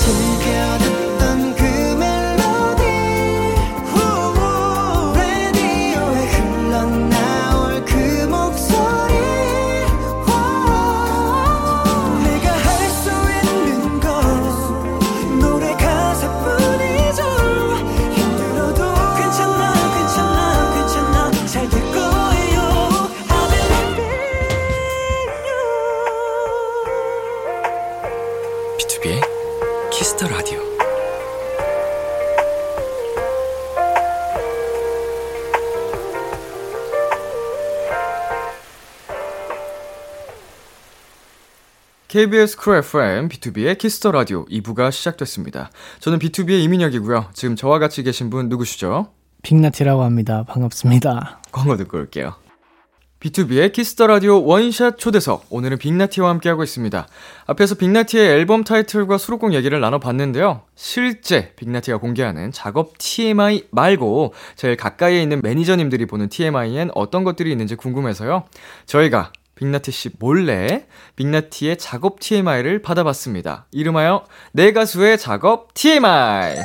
KBS 쿨 FM, 비투비의 키스 더 라디오 2부가 시작됐습니다. 저는 비투비의 이민혁이고요. 지금 저와 같이 계신 분 누구시죠? 빅나티라고 합니다. 반갑습니다. 광고 듣고 올게요. 비투비의 키스 더 라디오 원샷 초대석. 오늘은 빅나티와 함께하고 있습니다. 앞에서 빅나티의 앨범 타이틀과 수록곡 얘기를 나눠봤는데요. 실제 빅나티가 공개하는 작업 TMI 말고 제일 가까이에 있는 매니저님들이 보는 TMI엔 어떤 것들이 있는지 궁금해서요. 저희가 빅나티 씨 몰래 빅나티의 작업 TMI를 받아봤습니다. 이름하여 내 가수의 작업 TMI.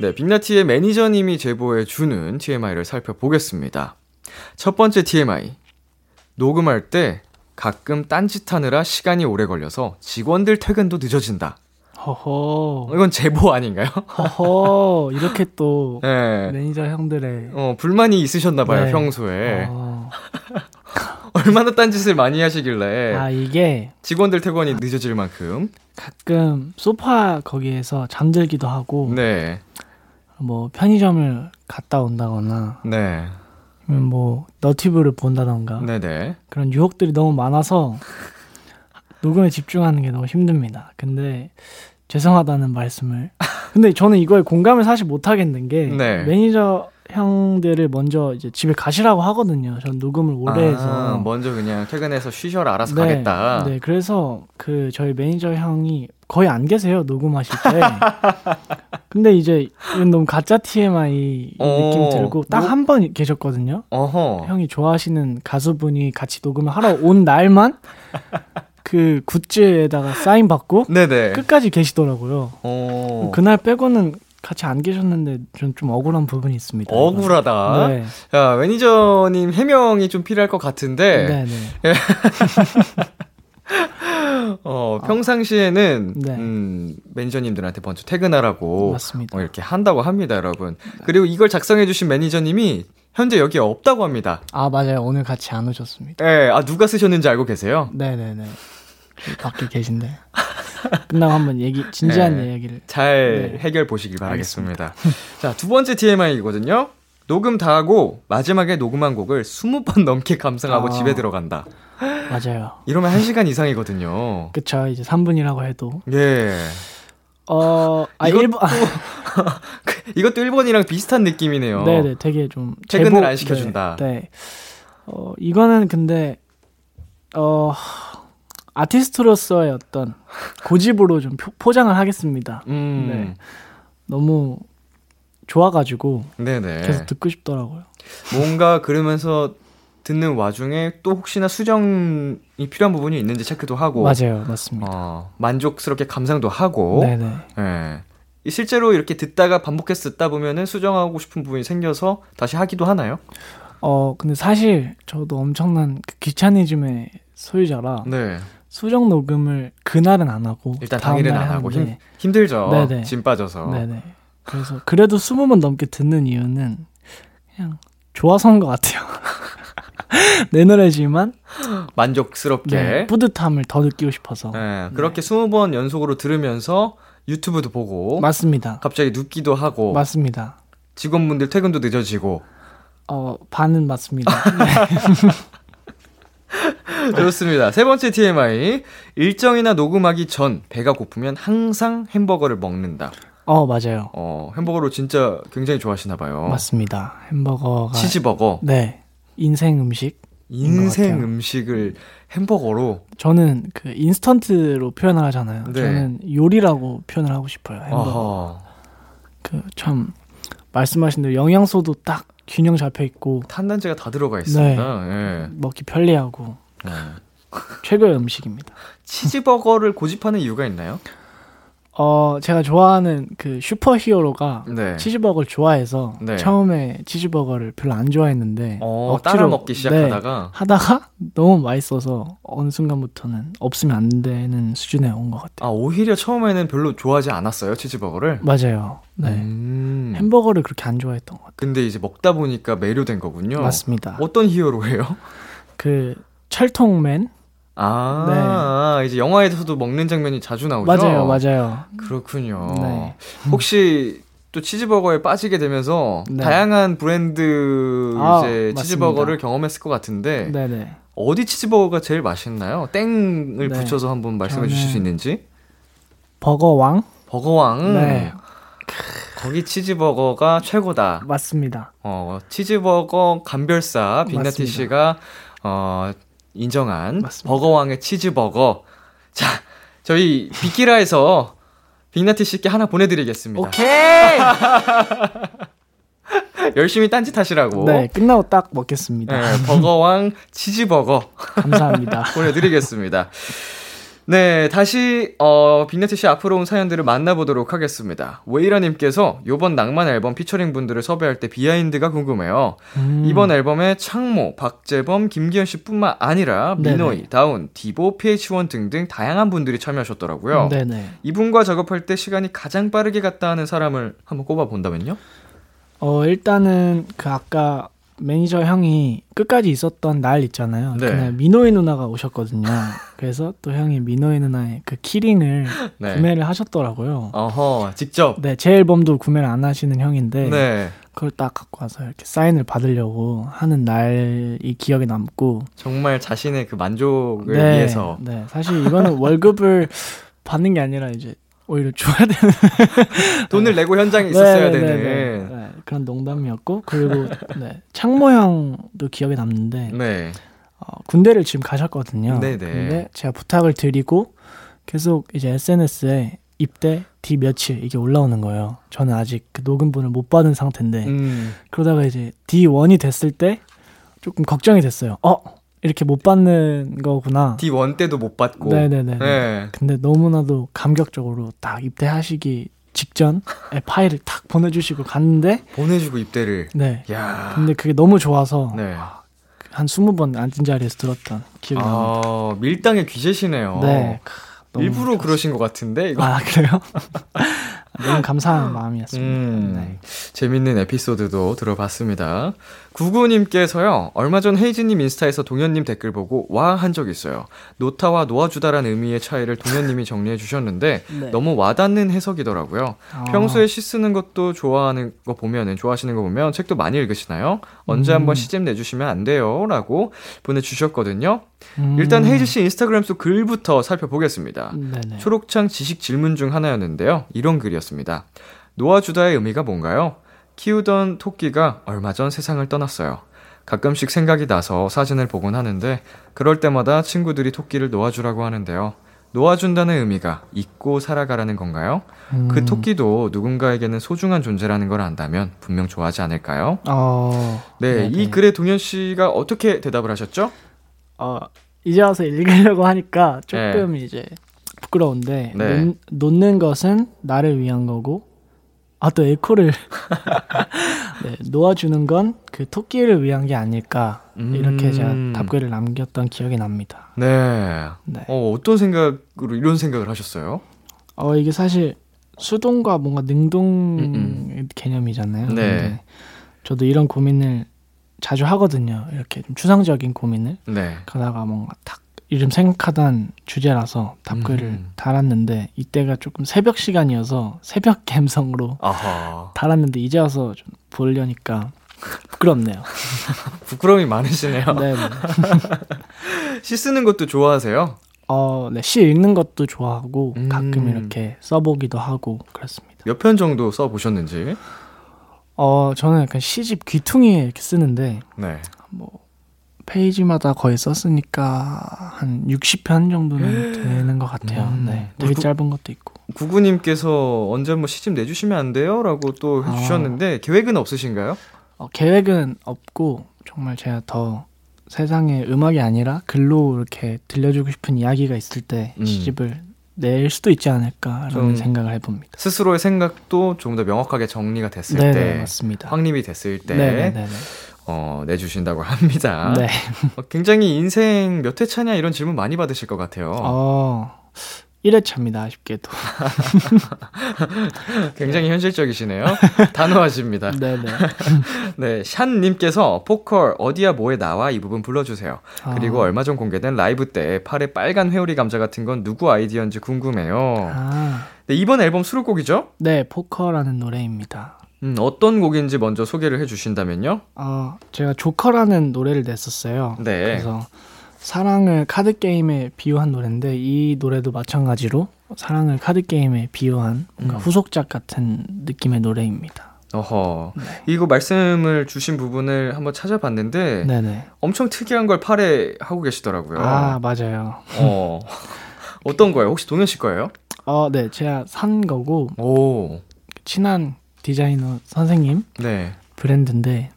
네, 빅나티의 매니저님이 제보해 주는 TMI를 살펴보겠습니다. 첫 번째 TMI. 녹음할 때 가끔 딴짓하느라 시간이 오래 걸려서 직원들 퇴근도 늦어진다. 허허. 이건 제보 아닌가요? 허허. 이렇게 또 [laughs] 네. 매니저 형들의 어, 불만이 있으셨나 봐요, 네. 평소에. 어. 얼마나 딴짓을 많이 하시길래. 아, 이게. 직원들 퇴근이 늦어질 만큼. 가끔 소파 거기에서 잠들기도 하고. 네. 뭐 편의점을 갔다 온다거나. 네. 뭐 너티브를 본다던가. 네네. 그런 유혹들이 너무 많아서 녹음에 집중하는 게 너무 힘듭니다. 근데 죄송하다는 말씀을. 근데 저는 이거에 공감을 사실 못 하겠는 게 네. 매니저 형들을 먼저 이제 집에 가시라고 하거든요. 전 녹음을 오래 아, 해서 먼저 그냥 퇴근해서 쉬셔라 알아서 네, 가겠다. 네, 그래서 그 저희 매니저 형이 거의 안 계세요 녹음하실 때. [laughs] 근데 이제 너무 가짜 TMI 어, 느낌 들고 딱 한번 뭐? 계셨거든요. 어허. 형이 좋아하시는 가수분이 같이 녹음을 하러 온 날만 그 굿즈에다가 사인 받고 네네. 끝까지 계시더라고요. 어. 그날 빼고는 같이 안 계셨는데 좀, 좀 억울한 부분이 있습니다. 억울하다. 네. 야, 매니저님 해명이 좀 필요할 것 같은데. 네네. 네. [laughs] 어, 평상시에는 네. 음, 매니저님들한테 먼저 퇴근하라고 맞습니다. 어, 이렇게 한다고 합니다, 여러분. 그리고 이걸 작성해 주신 매니저님이 현재 여기에 없다고 합니다. 아, 맞아요. 오늘 같이 안 오셨습니다. 네, 아 누가 쓰셨는지 알고 계세요? 네, 네, 네. 밖에 계신데. [laughs] 끝나고 한번 얘기 진지한 네, 이야기를 잘 네. 해결 보시길 바라겠습니다. 자, 두 번째 TMI이거든요. 녹음 다 하고 마지막에 녹음한 곡을 20번 넘게 감상하고 아, 집에 들어간다. 맞아요. 이러면 1시간 이상이거든요. 그쵸. 이제 3분이라고 해도. 예. 어, 아, 이것도, 1번. [laughs] 이것도 1번이랑 비슷한 느낌이네요. 네네, 되게 좀. 퇴근을 제보, 안 시켜준다. 네, 네. 어, 이거는 근데, 어, 아티스트로서의 어떤 고집으로 좀 포장을 하겠습니다. 음. 네. 너무 좋아가지고 네네. 계속 듣고 싶더라고요. 뭔가 그러면서 듣는 와중에 또 혹시나 수정이 필요한 부분이 있는지 체크도 하고 맞아요, 맞습니다. 어, 만족스럽게 감상도 하고 네네. 네. 실제로 이렇게 듣다가 반복해서 듣다 보면은 수정하고 싶은 부분이 생겨서 다시 하기도 하나요? 어, 근데 사실 저도 엄청난 그 귀차니즘의 소유자라 네. 수정 녹음을 그날은 안 하고 일단 당일은 안 하고 힘, 힘들죠. 네네. 짐 빠져서. 네네. 그래서 그래도 20번 넘게 듣는 이유는 그냥 좋아서인 것 같아요. [laughs] 내 노래지만 만족스럽게 네, 뿌듯함을 더 느끼고 싶어서. 네, 그렇게 네. 20번 연속으로 들으면서 유튜브도 보고 맞습니다. 갑자기 눕기도 하고 맞습니다. 직원분들 퇴근도 늦어지고 어 반은 맞습니다. [laughs] 네. [laughs] 좋습니다. 세 번째 TMI. 일정이나 녹음하기 전 배가 고프면 항상 햄버거를 먹는다. 어, 맞아요. 어, 햄버거를 진짜 굉장히 좋아하시나 봐요. 맞습니다. 햄버거가 치즈버거. 네. 인생 음식. 인생 음식을 햄버거로 저는 그 인스턴트로 표현을 하잖아요. 네. 저는 요리라고 표현을 하고 싶어요. 햄버거. 그참 말씀하신 대로 영양소도 딱 균형 잡혀 있고 탄단제가 다 들어가 있습니다. 네. 네. 먹기 편리하고 네. 최고의 음식입니다. [laughs] 치즈버거를 고집하는 이유가 있나요? 어, 제가 좋아하는 그 슈퍼 히어로가 네. 치즈버거를 좋아해서 네. 처음에 치즈버거를 별로 안 좋아했는데 어, 억지로 먹기 시작하다가 네, 하다가 너무 맛있어서 어느 순간부터는 없으면 안 되는 수준에 온 것 같아요. 아, 오히려 처음에는 별로 좋아하지 않았어요, 치즈버거를? 맞아요. 네. 음... 햄버거를 그렇게 안 좋아했던 것 같아요. 근데 이제 먹다 보니까 매료된 거군요. 맞습니다. 어떤 히어로예요? 그 철통맨 아, 네. 이제 영화에서도 먹는 장면이 자주 나오죠. 맞아요, 맞아요. 그렇군요. 네. 혹시 또 치즈버거에 빠지게 되면서 네. 다양한 브랜드 아, 이제 맞습니다. 치즈버거를 경험했을 것 같은데 네네. 어디 치즈버거가 제일 맛있나요? 땡을 네. 붙여서 한번 말씀해 주실 수 있는지? 버거왕? 버거왕. 네. 거기 치즈버거가 최고다. 맞습니다. 어, 치즈버거 감별사 빅나티 씨가 어, 인정한 맞습니다. 버거왕의 치즈버거. 자, 저희 비키라에서 [laughs] 빅나티 씨께 하나 보내드리겠습니다. 오케이! [laughs] 열심히 딴짓 하시라고. 네, 끝나고 딱 먹겠습니다. 네, 버거왕 치즈버거. [laughs] 감사합니다. 보내드리겠습니다. 네, 다시 어 빅나티 씨 앞으로 온 사연들을 만나보도록 하겠습니다. 웨이라님께서 이번 낭만 앨범 피처링 분들을 섭외할 때 behind가 궁금해요. 음. 이번 앨범에 창모, 박재범, 김기현 씨뿐만 아니라 미노이, 네네. 다운, 디보, pH-1 등등 다양한 분들이 참여하셨더라고요. 음, 네네. 이분과 작업할 때 시간이 가장 빠르게 갔다 하는 사람을 한번 꼽아 본다면요? 어 일단은 그 아까 매니저 형이 끝까지 있었던 날 있잖아요. 네. 그날 미노이 누나가 오셨거든요. [laughs] 그래서 또 형이 미노이 누나의 그 키링을 네. 구매를 하셨더라고요. 어허, 직접? 네, 제 앨범도 구매를 안 하시는 형인데, 네. 그걸 딱 갖고 와서 이렇게 사인을 받으려고 하는 날이 기억에 남고. 정말 자신의 그 만족을 네, 위해서. 네, 사실 이거는 [laughs] 월급을 받는 게 아니라 이제 오히려 줘야 되는 [laughs] 돈을 내고 현장에 있었어야 네, 네 되는 네, 네, 그런 농담이었고 그리고 [laughs] 네, 창모 형도 기억에 남는데 네. 어, 군대를 지금 가셨거든요. 네네. 근데 제가 부탁을 드리고 계속 이제 SNS에 입대 뒤 며칠 이게 올라오는 거예요. 저는 아직 그 녹음본을 못 받은 상태인데 음. 그러다가 이제 D1이 됐을 때 조금 걱정이 됐어요. 어 이렇게 못 받는 거구나. D1 때도 못 받고. 네네네. 네. 근데 너무나도 감격적으로 딱 입대하시기 직전에 파일을 탁 보내주시고 갔는데. 보내주고 입대를. 네. 야. 근데 그게 너무 좋아서. 네. 한 20번 앉은 자리에서 들었던 기억이 아, 납니다. 밀당의 귀재시네요. 네. 일부러 좋았어요. 그러신 것 같은데 이거. 아 그래요? [laughs] 너무 감사한 마음이었습니다. 음, 네. 재밌는 에피소드도 들어봤습니다. 구구님께서요, 얼마 전 헤이즈님 인스타에서 동현님 댓글 보고 와 한 적 있어요. 노타와 놓아주다란 의미의 차이를 동현님이 [laughs] 정리해 주셨는데 네. 너무 와닿는 해석이더라고요. 아. 평소에 시 쓰는 것도 좋아하는 거 보면은, 좋아하시는 거 보면 책도 많이 읽으시나요? 언제 음. 한번 시집 내주시면 안 돼요? 라고 보내주셨거든요. 음. 일단 헤이즈 씨 인스타그램 속 글부터 살펴보겠습니다. 네네. 초록창 지식 질문 중 하나였는데요. 이런 글이었 습니다. 놓아주다의 의미가 뭔가요? 키우던 토끼가 얼마 전 세상을 떠났어요. 가끔씩 생각이 나서 사진을 보곤 하는데 그럴 때마다 친구들이 토끼를 놓아주라고 하는데요. 놓아준다는 의미가 잊고 살아가라는 건가요? 그 음. 그 토끼도 누군가에게는 소중한 존재라는 걸 안다면 분명 좋아하지 않을까요? 어, 네, 네네. 이 글에 동현 씨가 어떻게 대답을 하셨죠? 어, 이제 와서 읽으려고 하니까 조금 네. 이제 부끄러운데 네. 놓, 놓는 것은 나를 위한 거고 아 또 에코를 [laughs] 네, 놓아주는 건 그 토끼를 위한 게 아닐까 음. 이렇게 제가 답글을 남겼던 기억이 납니다. 네. 네. 어, 어떤 생각으로 이런 생각을 하셨어요? 어 이게 사실 수동과 뭔가 능동 음음. 개념이잖아요. 네. 저도 이런 고민을 자주 하거든요. 이렇게 좀 추상적인 고민을. 네. 그러다가 뭔가 탁 이름 생각하던 주제라서 답글을 음. 달았는데 이때가 조금 새벽 시간이어서 새벽 감성으로 아하. 달았는데 이제 와서 좀 보려니까 부끄럽네요. [laughs] 부끄러움이 많으시네요. 네. 네. [laughs] 시 쓰는 것도 좋아하세요? 어, 네. 시 읽는 것도 좋아하고 음. 가끔 이렇게 써보기도 하고 그렇습니다. 몇 편 정도 써보셨는지? 어, 저는 약간 시집 귀퉁이에 이렇게 쓰는데, 네. 뭐, 페이지마다 거의 썼으니까 한 60편 정도는 되는 것 같아요. 음. 네. 되게 구, 짧은 것도 있고. 구구님께서 언제 한번 시집 내주시면 안 돼요? 라고 또 아. 해주셨는데, 아. 계획은 없으신가요? 어, 계획은 없고, 정말 제가 더 세상에 음악이 아니라 글로 이렇게 들려주고 싶은 이야기가 있을 때 음. 시집을 낼 수도 있지 않을까라는 생각을 해봅니다. 스스로의 생각도 조금 더 명확하게 정리가 됐을 네네, 때, 맞습니다. 확립이 됐을 때 어, 내주신다고 [laughs] 합니다. 네. 어, 굉장히 인생 몇 회 차냐 이런 질문 많이 받으실 것 같아요. 어, 1회차입니다, 아쉽게도. [laughs] 굉장히 현실적이시네요. 단호하십니다. [laughs] 네네. 네, 샨님께서 포커 어디야 뭐해 나와 이 부분 불러주세요. 아. 그리고 얼마 전 공개된 라이브 때 팔에 빨간 회오리 감자 같은 건 누구 아이디어인지 궁금해요. 아. 네, 이번 앨범 수록곡이죠? 네, 포커라는 노래입니다. 음, 어떤 곡인지 먼저 소개를 해주신다면요? 어, 제가 조커라는 노래를 냈었어요. 네. 그래서 사랑을 카드 게임에 비유한 노래인데 이 노래도 마찬가지로 사랑을 카드 게임에 비유한 뭔가 음. 후속작 같은 느낌의 노래입니다. 어허. 네. 이거 말씀을 주신 부분을 한번 찾아봤는데 네네. 엄청 특이한 걸 팔에 하고 계시더라고요. 아 맞아요. 어. 어떤 거예요? 혹시 동현 씨 거예요? 어, 네, 제가 산 거고. 오. 친한 디자이너 선생님 네. 브랜드인데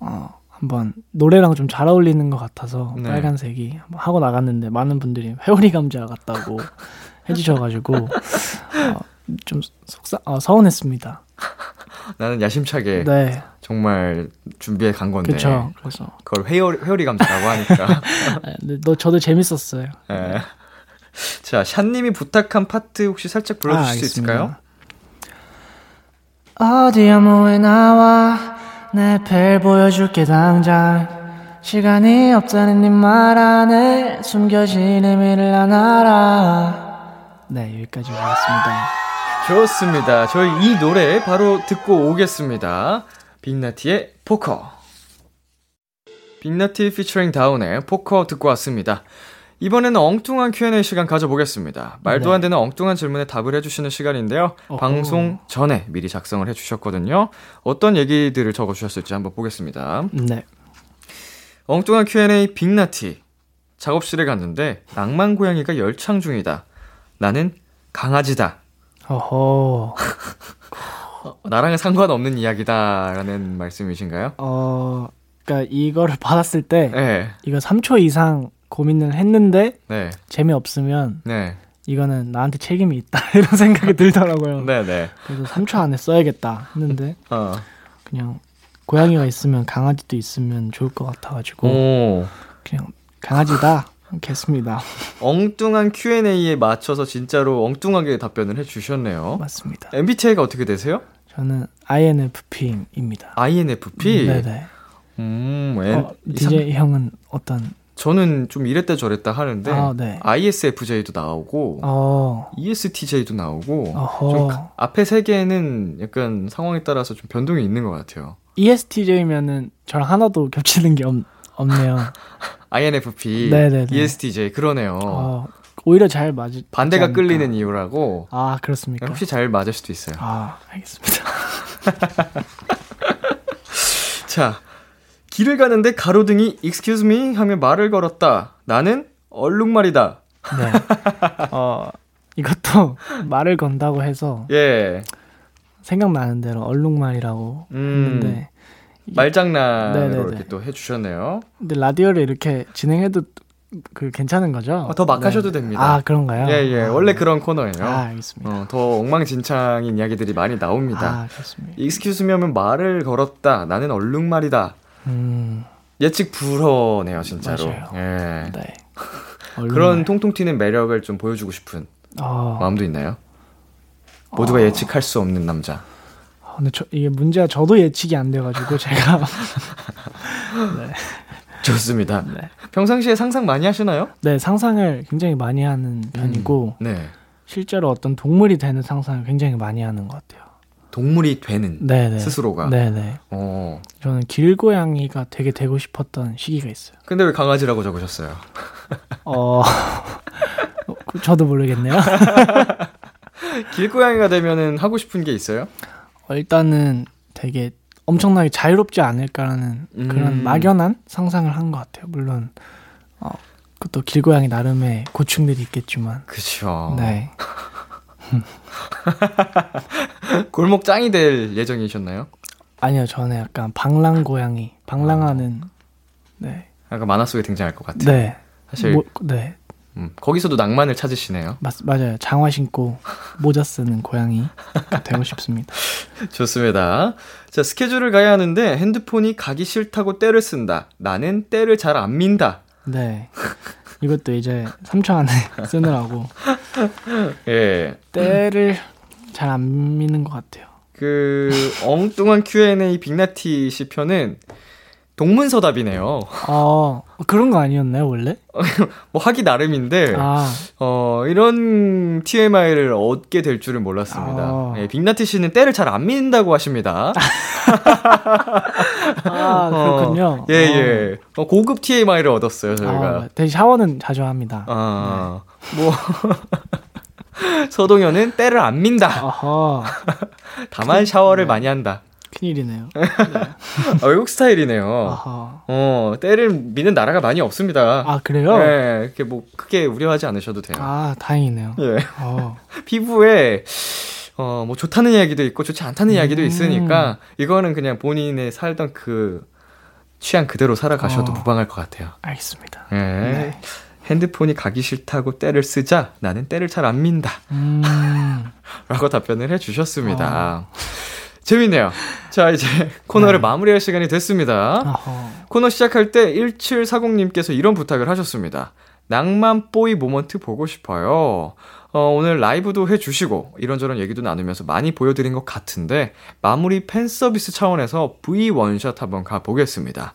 어, 한번 노래랑 좀 잘 어울리는 것 같아서 네. 빨간색이 하고 나갔는데 많은 분들이 회오리 감자 같다고 [laughs] 해주셔가지고 어, 좀 속사 어, 서운했습니다. 나는 야심차게 네. 정말 준비해 간 건데. 그쵸. 그래서 그걸 회오리, 회오리 감자라고 하니까. [laughs] 네, 너 저도 재밌었어요. 네. 자, 샤님이 부탁한 파트 혹시 살짝 불러주실 아, 수 있을까요? 어디야 뭐에 나와 내별 보여줄게 당장. 시간이 없다는 네 말 안에 숨겨진 의미를 난 알아 네 여기까지 하겠습니다. 좋습니다. 저희 이 노래 바로 듣고 오겠습니다. 빅나티의 포커. 빅나티 피처링 다운의 포커 듣고 왔습니다 이번에는 엉뚱한 Q&A 시간 가져보겠습니다. 말도 네. 안 되는 엉뚱한 질문에 답을 해주시는 시간인데요. 어허. 방송 전에 미리 작성을 해주셨거든요. 어떤 얘기들을 적어주셨을지 한번 보겠습니다. 네. 엉뚱한 Q&A 빅나티. 작업실에 갔는데 낭만 고양이가 열창 중이다. 나는 강아지다. 어허. [laughs] 나랑은 상관없는 이야기다라는 말씀이신가요? 어, 그러니까 이거를 받았을 때 네. 이거 3초 이상 고민을 했는데 네. 재미없으면 네. 이거는 나한테 책임이 있다 [laughs] 이런 생각이 들더라고요. 네네. 네. 그래서 3초 안에 써야겠다 했는데 어. 그냥 고양이가 있으면 강아지도 있으면 좋을 것 같아가지고 오. 그냥 강아지다 했습니다. 엉뚱한 Q&A에 맞춰서 진짜로 엉뚱하게 답변을 해주셨네요. 맞습니다. MBTI가 어떻게 되세요? 저는 INFP입니다. INFP? 네네. 음, 어, DJ 형은 어떤 저는 좀 이랬다 저랬다 하는데 아, 네. ISFJ도 나오고 어. ESTJ도 나오고 좀 앞에 세 개는 약간 상황에 따라서 좀 변동이 있는 것 같아요. ESTJ면은 저랑 하나도 겹치는 게 없, 없네요. [laughs] INFP, 네네네. ESTJ 그러네요. 어, 오히려 잘 맞을 반대가 않을까. 끌리는 이유라고. 아 그렇습니까? 혹시 잘 맞을 수도 있어요. 아 알겠습니다. [laughs] 자 길을 가는데 가로등이 excuse me 하며 말을 걸었다. 나는 얼룩말이다. 네. 어, 이것도 [laughs] 말을 건다고 해서 예. 생각나는 대로 얼룩말이라고 음, 했는데 말장난으로 이렇게 또 해주셨네요. 근데 라디오를 이렇게 진행해도 그 괜찮은 거죠? 어, 더막 네. 하셔도 됩니다. 아 그런가요? 예예 예. 아, 원래 그런 코너예요. 아 알겠습니다. 어, 더 엉망진창인 이야기들이 많이 나옵니다. 아 me 하면 말을 걸었다. 나는 얼룩말이다. 음. 예측 불허네요, 진짜로. 맞아요. 예. 네. [laughs] 그런 통통 튀는 매력을 좀 보여주고 싶은 어... 마음도 있나요? 모두가 어... 예측할 수 없는 남자. 아, 근데 저, 이게 문제가 저도 예측이 안 돼가지고 제가 [laughs] 네. 좋습니다. 네. 평상시에 상상 많이 하시나요? 네, 상상을 굉장히 많이 하는 편이고 음, 네. 실제로 어떤 동물이 되는 상상을 굉장히 많이 하는 것 같아요. 동물이 되는 네네. 스스로가. 네네. 어. 저는 길고양이가 되게 되고 싶었던 시기가 있어요. 근데 왜 강아지라고 적으셨어요? 어, 저도 모르겠네요. [laughs] 길고양이가 되면은 하고 싶은 게 있어요? 어, 일단은 되게 엄청나게 자유롭지 않을까라는 음. 그런 막연한 상상을 한 것 같아요. 물론 어, 그것도 길고양이 나름의 고충들이 있겠지만. 그렇죠. 네. [laughs] [laughs] 골목 짱이 될 예정이셨나요? 아니요, 저는 약간 방랑 고양이, 방랑하는 네. 약간 만화 속에 등장할 것 같아요. 네. 사실 뭐, 네. 음, 거기서도 낭만을 찾으시네요. 맞, 맞아요. 장화 신고 모자 쓰는 고양이 [laughs] 되고 싶습니다. 좋습니다. 자, 스케줄을 가야 하는데 핸드폰이 가기 싫다고 때를 쓴다. 나는 때를 잘 안 민다. 네. [laughs] 이것도 이제 3초 안에 [laughs] 쓰느라고. 예. 때를 잘 안 미는 것 같아요. 그 엉뚱한 Q&A 빅나티 시 편은 동문서답이네요. 아 그런 거 아니었나요 원래? [laughs] 뭐 하기 나름인데 아. 어 이런 TMI를 얻게 될 줄은 몰랐습니다. 아. 예, 빅나티 씨는 때를 잘안 민다고 하십니다. [laughs] 아 [laughs] 그렇군요. 어, 예 예. 어, 고급 TMI를 얻었어요 저희가. 아, 대신 샤워는 자주 합니다. 아 네. 뭐. 서동현은 때를 안 민다. 다만 샤워를 많이 한다. 큰일이네요. [laughs] 네. 아, 외국 스타일이네요. 아하. 어, 때를 미는 나라가 많이 없습니다. 아, 그래요? 네, 이렇게 뭐 크게 우려하지 않으셔도 돼요. 아, 다행이네요. 예. 어. [laughs] 피부에 어, 뭐 좋다는 이야기도 있고 좋지 않다는 음. 이야기도 있으니까 이거는 그냥 본인의 살던 그 취향 그대로 살아가셔도 어. 무방할 것 같아요. 알겠습니다. 예. 네. 핸드폰이 가기 싫다고 때를 쓰자 나는 때를 잘 안 민다. 음. [laughs] 라고 답변을 해 주셨습니다. 어. 재밌네요. 자, 이제 코너를 네. 마무리할 시간이 됐습니다. 어허. 코너 시작할 때 1740님께서 이런 부탁을 하셨습니다. 낭만 뽀이 모먼트 보고 싶어요. 어, 오늘 라이브도 해주시고 이런저런 얘기도 나누면서 많이 보여드린 것 같은데 마무리 팬 서비스 차원에서 V 원샷 한번 가보겠습니다.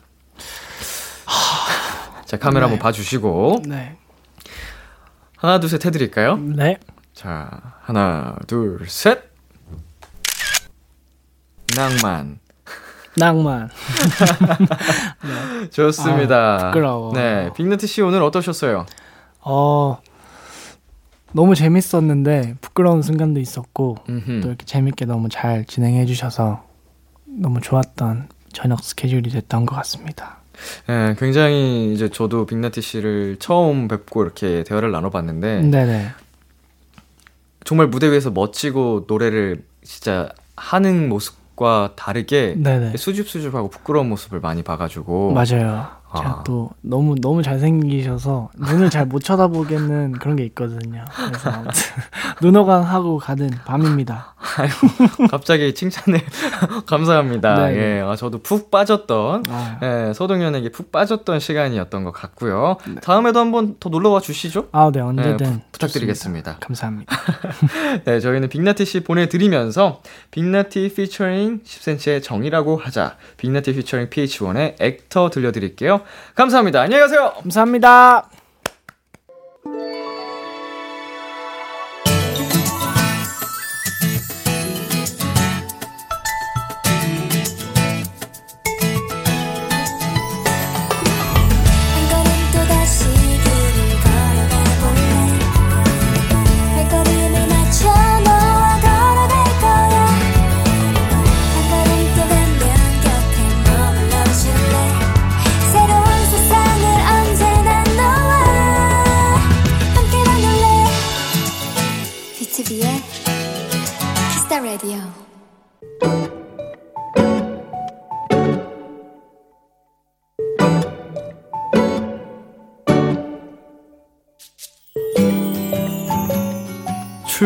자 카메라 네. 한번 봐주시고 네. 하나 둘 셋 해드릴까요? 네. 자 하나 둘 셋. 낭만. 낭만. 네. [laughs] 좋습니다. 아, 부끄러워. 네, 빅너티 씨 오늘 어떠셨어요? 어, 너무 재밌었는데 부끄러운 순간도 있었고 음흠. 또 이렇게 재밌게 너무 잘 진행해 주셔서 너무 좋았던 저녁 스케줄이 됐던 것 같습니다. 네, 굉장히 이제 저도 빅나티 씨를 처음 뵙고 이렇게 대화를 나눠봤는데, 네네. 정말 무대 위에서 멋지고 노래를 진짜 하는 모습 과 다르게 네네. 수줍수줍하고 부끄러운 모습을 많이 봐가지고 맞아요. 제가 아. 또 너무 너무 잘생기셔서 눈을 잘 못 쳐다보겠는 [laughs] 그런 게 있거든요. 그래서 아무튼 [laughs] 눈호강 하고 가는 밤입니다. 아유, 갑자기 칭찬을 [laughs] 감사합니다. 네, 네. 예, 아, 저도 푹 빠졌던 아. 예, 소동현에게 푹 빠졌던 시간이었던 것 같고요. 네. 다음에도 한번 더 놀러와 주시죠. 아, 네 언제든 예, 부, 탁드리겠습니다 감사합니다. 네, 저희는 빅나티 씨 보내드리면서 빅나티 피처링 10cm의 정이라고 하자 빅나티 피처링 PH1의 액터 들려드릴게요. 감사합니다. 안녕히 가세요. 감사합니다.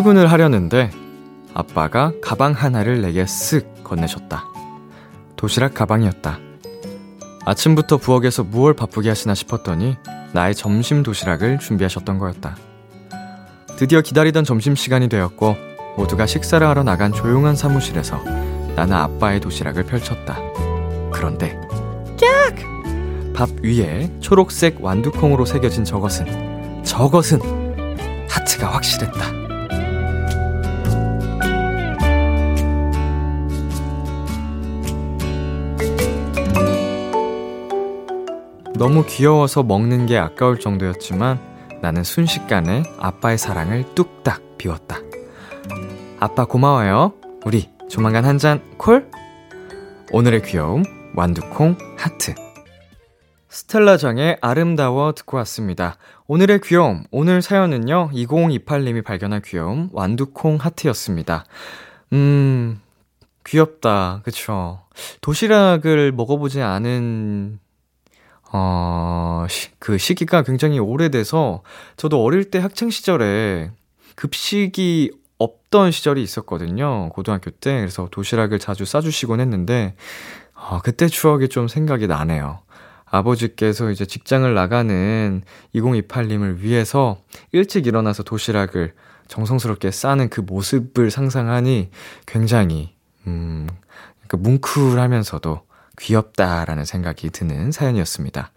출근을 하려는데 아빠가 가방 하나를 내게 쓱 건네줬다. 도시락 가방이었다. 아침부터 부엌에서 무얼 바쁘게 하시나 싶었더니 나의 점심 도시락을 준비하셨던 거였다. 드디어 기다리던 점심시간이 되었고 모두가 식사를 하러 나간 조용한 사무실에서 나는 아빠의 도시락을 펼쳤다. 그런데 짝! 밥 위에 초록색 완두콩으로 새겨진 저것은 저것은 하트가 확실했다. 너무 귀여워서 먹는 게 아까울 정도였지만 나는 순식간에 아빠의 사랑을 뚝딱 비웠다. 아빠 고마워요. 우리 조만간 한 잔 콜? 오늘의 귀여움 완두콩 하트. 스텔라장의 아름다워 듣고 왔습니다. 오늘의 귀여움, 오늘 사연은요, 2028님이 발견한 귀여움, 완두콩 하트였습니다. 음, 귀엽다. 그쵸. 도시락을 먹어보지 않은 어, 시, 그 시기가 굉장히 오래돼서 저도 어릴 때 학창 시절에 급식이 없던 시절이 있었거든요. 고등학교 때. 그래서 도시락을 자주 싸주시곤 했는데, 어, 그때 추억이 좀 생각이 나네요. 아버지께서 이제 직장을 나가는 2028님을 위해서 일찍 일어나서 도시락을 정성스럽게 싸는 그 모습을 상상하니 굉장히, 음, 그 뭉클하면서도 귀엽다라는 생각이 드는 사연이었습니다.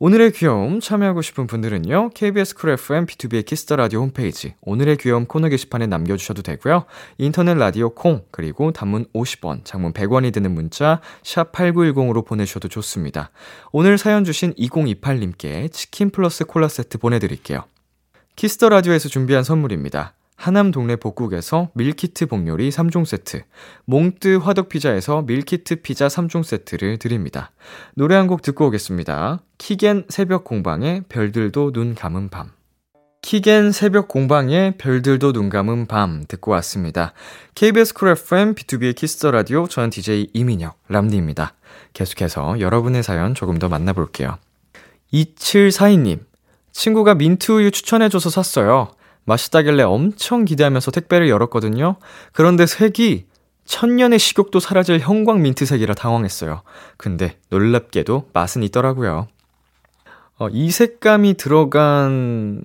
오늘의 귀여움 참여하고 싶은 분들은요. KBS 쿨 FM 비투비의 키스 더 라디오 홈페이지 오늘의 귀여움 코너 게시판에 남겨 주셔도 되고요. 인터넷 라디오 콩 그리고 단문 50원, 장문 100원이 드는 문자 샵 8910으로 보내 주셔도 좋습니다. 오늘 사연 주신 2028님께 치킨 플러스 콜라 세트 보내 드릴게요. 키스 더 라디오에서 준비한 선물입니다. 하남 동네 복국에서 밀키트 복요리 3종 세트, 몽뜨 화덕피자에서 밀키트 피자 3종 세트를 드립니다. 노래 한 곡 듣고 오겠습니다. 키겐 새벽공방의 별들도 눈 감은 밤. 키겐 새벽공방의 별들도 눈 감은 밤 듣고 왔습니다. KBS 쿨 FM 비투비의 키스 더 라디오 저는 DJ 이민혁 람디입니다. 계속해서 여러분의 사연 조금 더 만나볼게요. 2742님 친구가 민트우유 추천해줘서 샀어요. 맛있다길래 엄청 기대하면서 택배를 열었거든요. 그런데 색이 천년의 식욕도 사라질 형광 민트색이라 당황했어요. 근데 놀랍게도 맛은 있더라고요. 어, 이 색감이 들어간,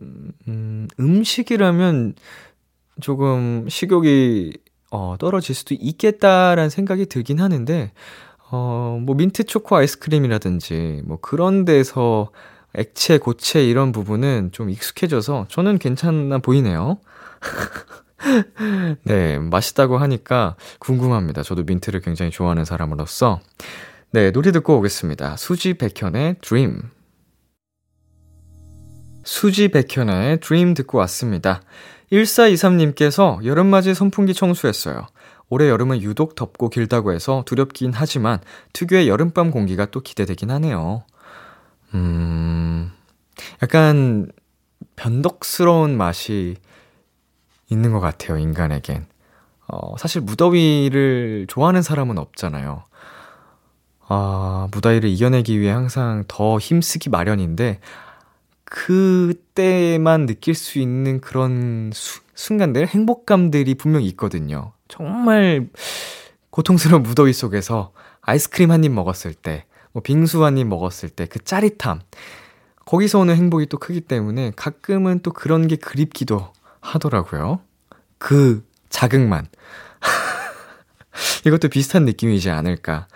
음, 음식이라면 조금 식욕이, 어, 떨어질 수도 있겠다라는 생각이 들긴 하는데, 어, 뭐, 민트 초코 아이스크림이라든지, 뭐, 그런 데서 액체, 고체 이런 부분은 좀 익숙해져서 저는 괜찮아 보이네요. [laughs] 네, 맛있다고 하니까 궁금합니다. 저도 민트를 굉장히 좋아하는 사람으로서. 네, 노래 듣고 오겠습니다. 수지 백현의 Dream. 수지 백현의 Dream 듣고 왔습니다. 1423님께서 여름맞이 선풍기 청소했어요. 올해 여름은 유독 덥고 길다고 해서 두렵긴 하지만 특유의 여름밤 공기가 또 기대되긴 하네요. 음, 약간 변덕스러운 맛이 있는 것 같아요, 인간에겐. 어, 사실 무더위를 좋아하는 사람은 없잖아요. 아, 무더위를 이겨내기 위해 항상 더 힘쓰기 마련인데, 그때만 느낄 수 있는 그런 수, 순간들, 행복감들이 분명 있거든요. 정말 고통스러운 무더위 속에서 아이스크림 한 입 먹었을 때, 뭐 빙수 한입 먹었을 때 그 짜릿함. 거기서 오는 행복이 또 크기 때문에 가끔은 또 그런 게 그립기도 하더라고요. 그 자극만. [laughs] 이것도 비슷한 느낌이지 않을까.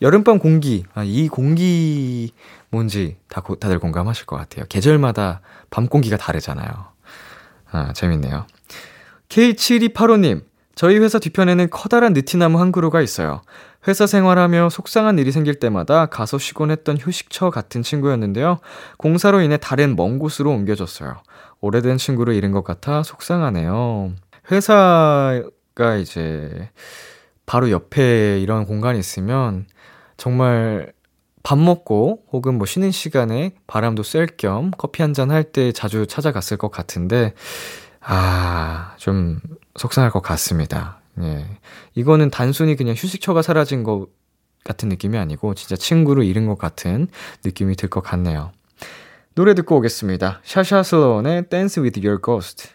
여름밤 공기, 아, 이 공기 뭔지 다, 다들 공감하실 것 같아요. 계절마다 밤 공기가 다르잖아요. 아, 재밌네요. K7285님, 저희 회사 뒤편에는 커다란 느티나무 한 그루가 있어요. 회사 생활하며 속상한 일이 생길 때마다 가서 쉬곤 했던 휴식처 같은 친구였는데요. 공사로 인해 다른 먼 곳으로 옮겨졌어요. 오래된 친구를 잃은 것 같아 속상하네요. 회사가 이제 바로 옆에 이런 공간이 있으면 정말 밥 먹고 혹은 뭐 쉬는 시간에 바람도 쐴 겸 커피 한 잔 할 때 자주 찾아갔을 것 같은데, 아, 좀 속상할 것 같습니다. 예. 이거는 단순히 그냥 휴식처가 사라진 것 같은 느낌이 아니고 진짜 친구를 잃은 것 같은 느낌이 들 것 같네요. 노래 듣고 오겠습니다. 샤샤 슬로원의 Dance with Your Ghost.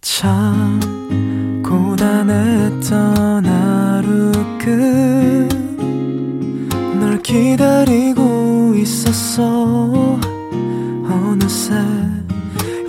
참 고단했던 하루 끝 기다리고 있었어 어느새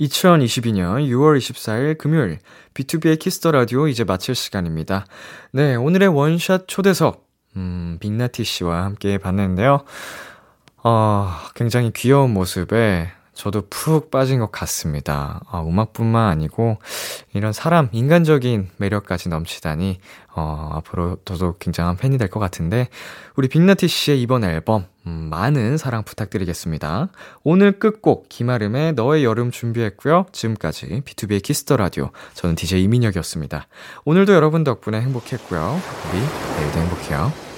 2022년 6월 24일 금요일 비투비의 키스 더 라디오 이제 마칠 시간입니다. 네, 오늘의 원샷 초대석 음, 빅나티 씨와 함께 봤는데요. 어, 굉장히 귀여운 모습에 저도 푹 빠진 것 같습니다. 어, 음악뿐만 아니고 이런 사람 인간적인 매력까지 넘치다니 어, 앞으로 저도 굉장한 팬이 될 것 같은데 우리 빅나티 씨의 이번 앨범 음, 많은 사랑 부탁드리겠습니다. 오늘 끝곡 김아름의 너의 여름 준비했고요. 지금까지 비투비의 키스 더 라디오 저는 DJ 이민혁이었습니다. 오늘도 여러분 덕분에 행복했고요. 우리 내일도 행복해요.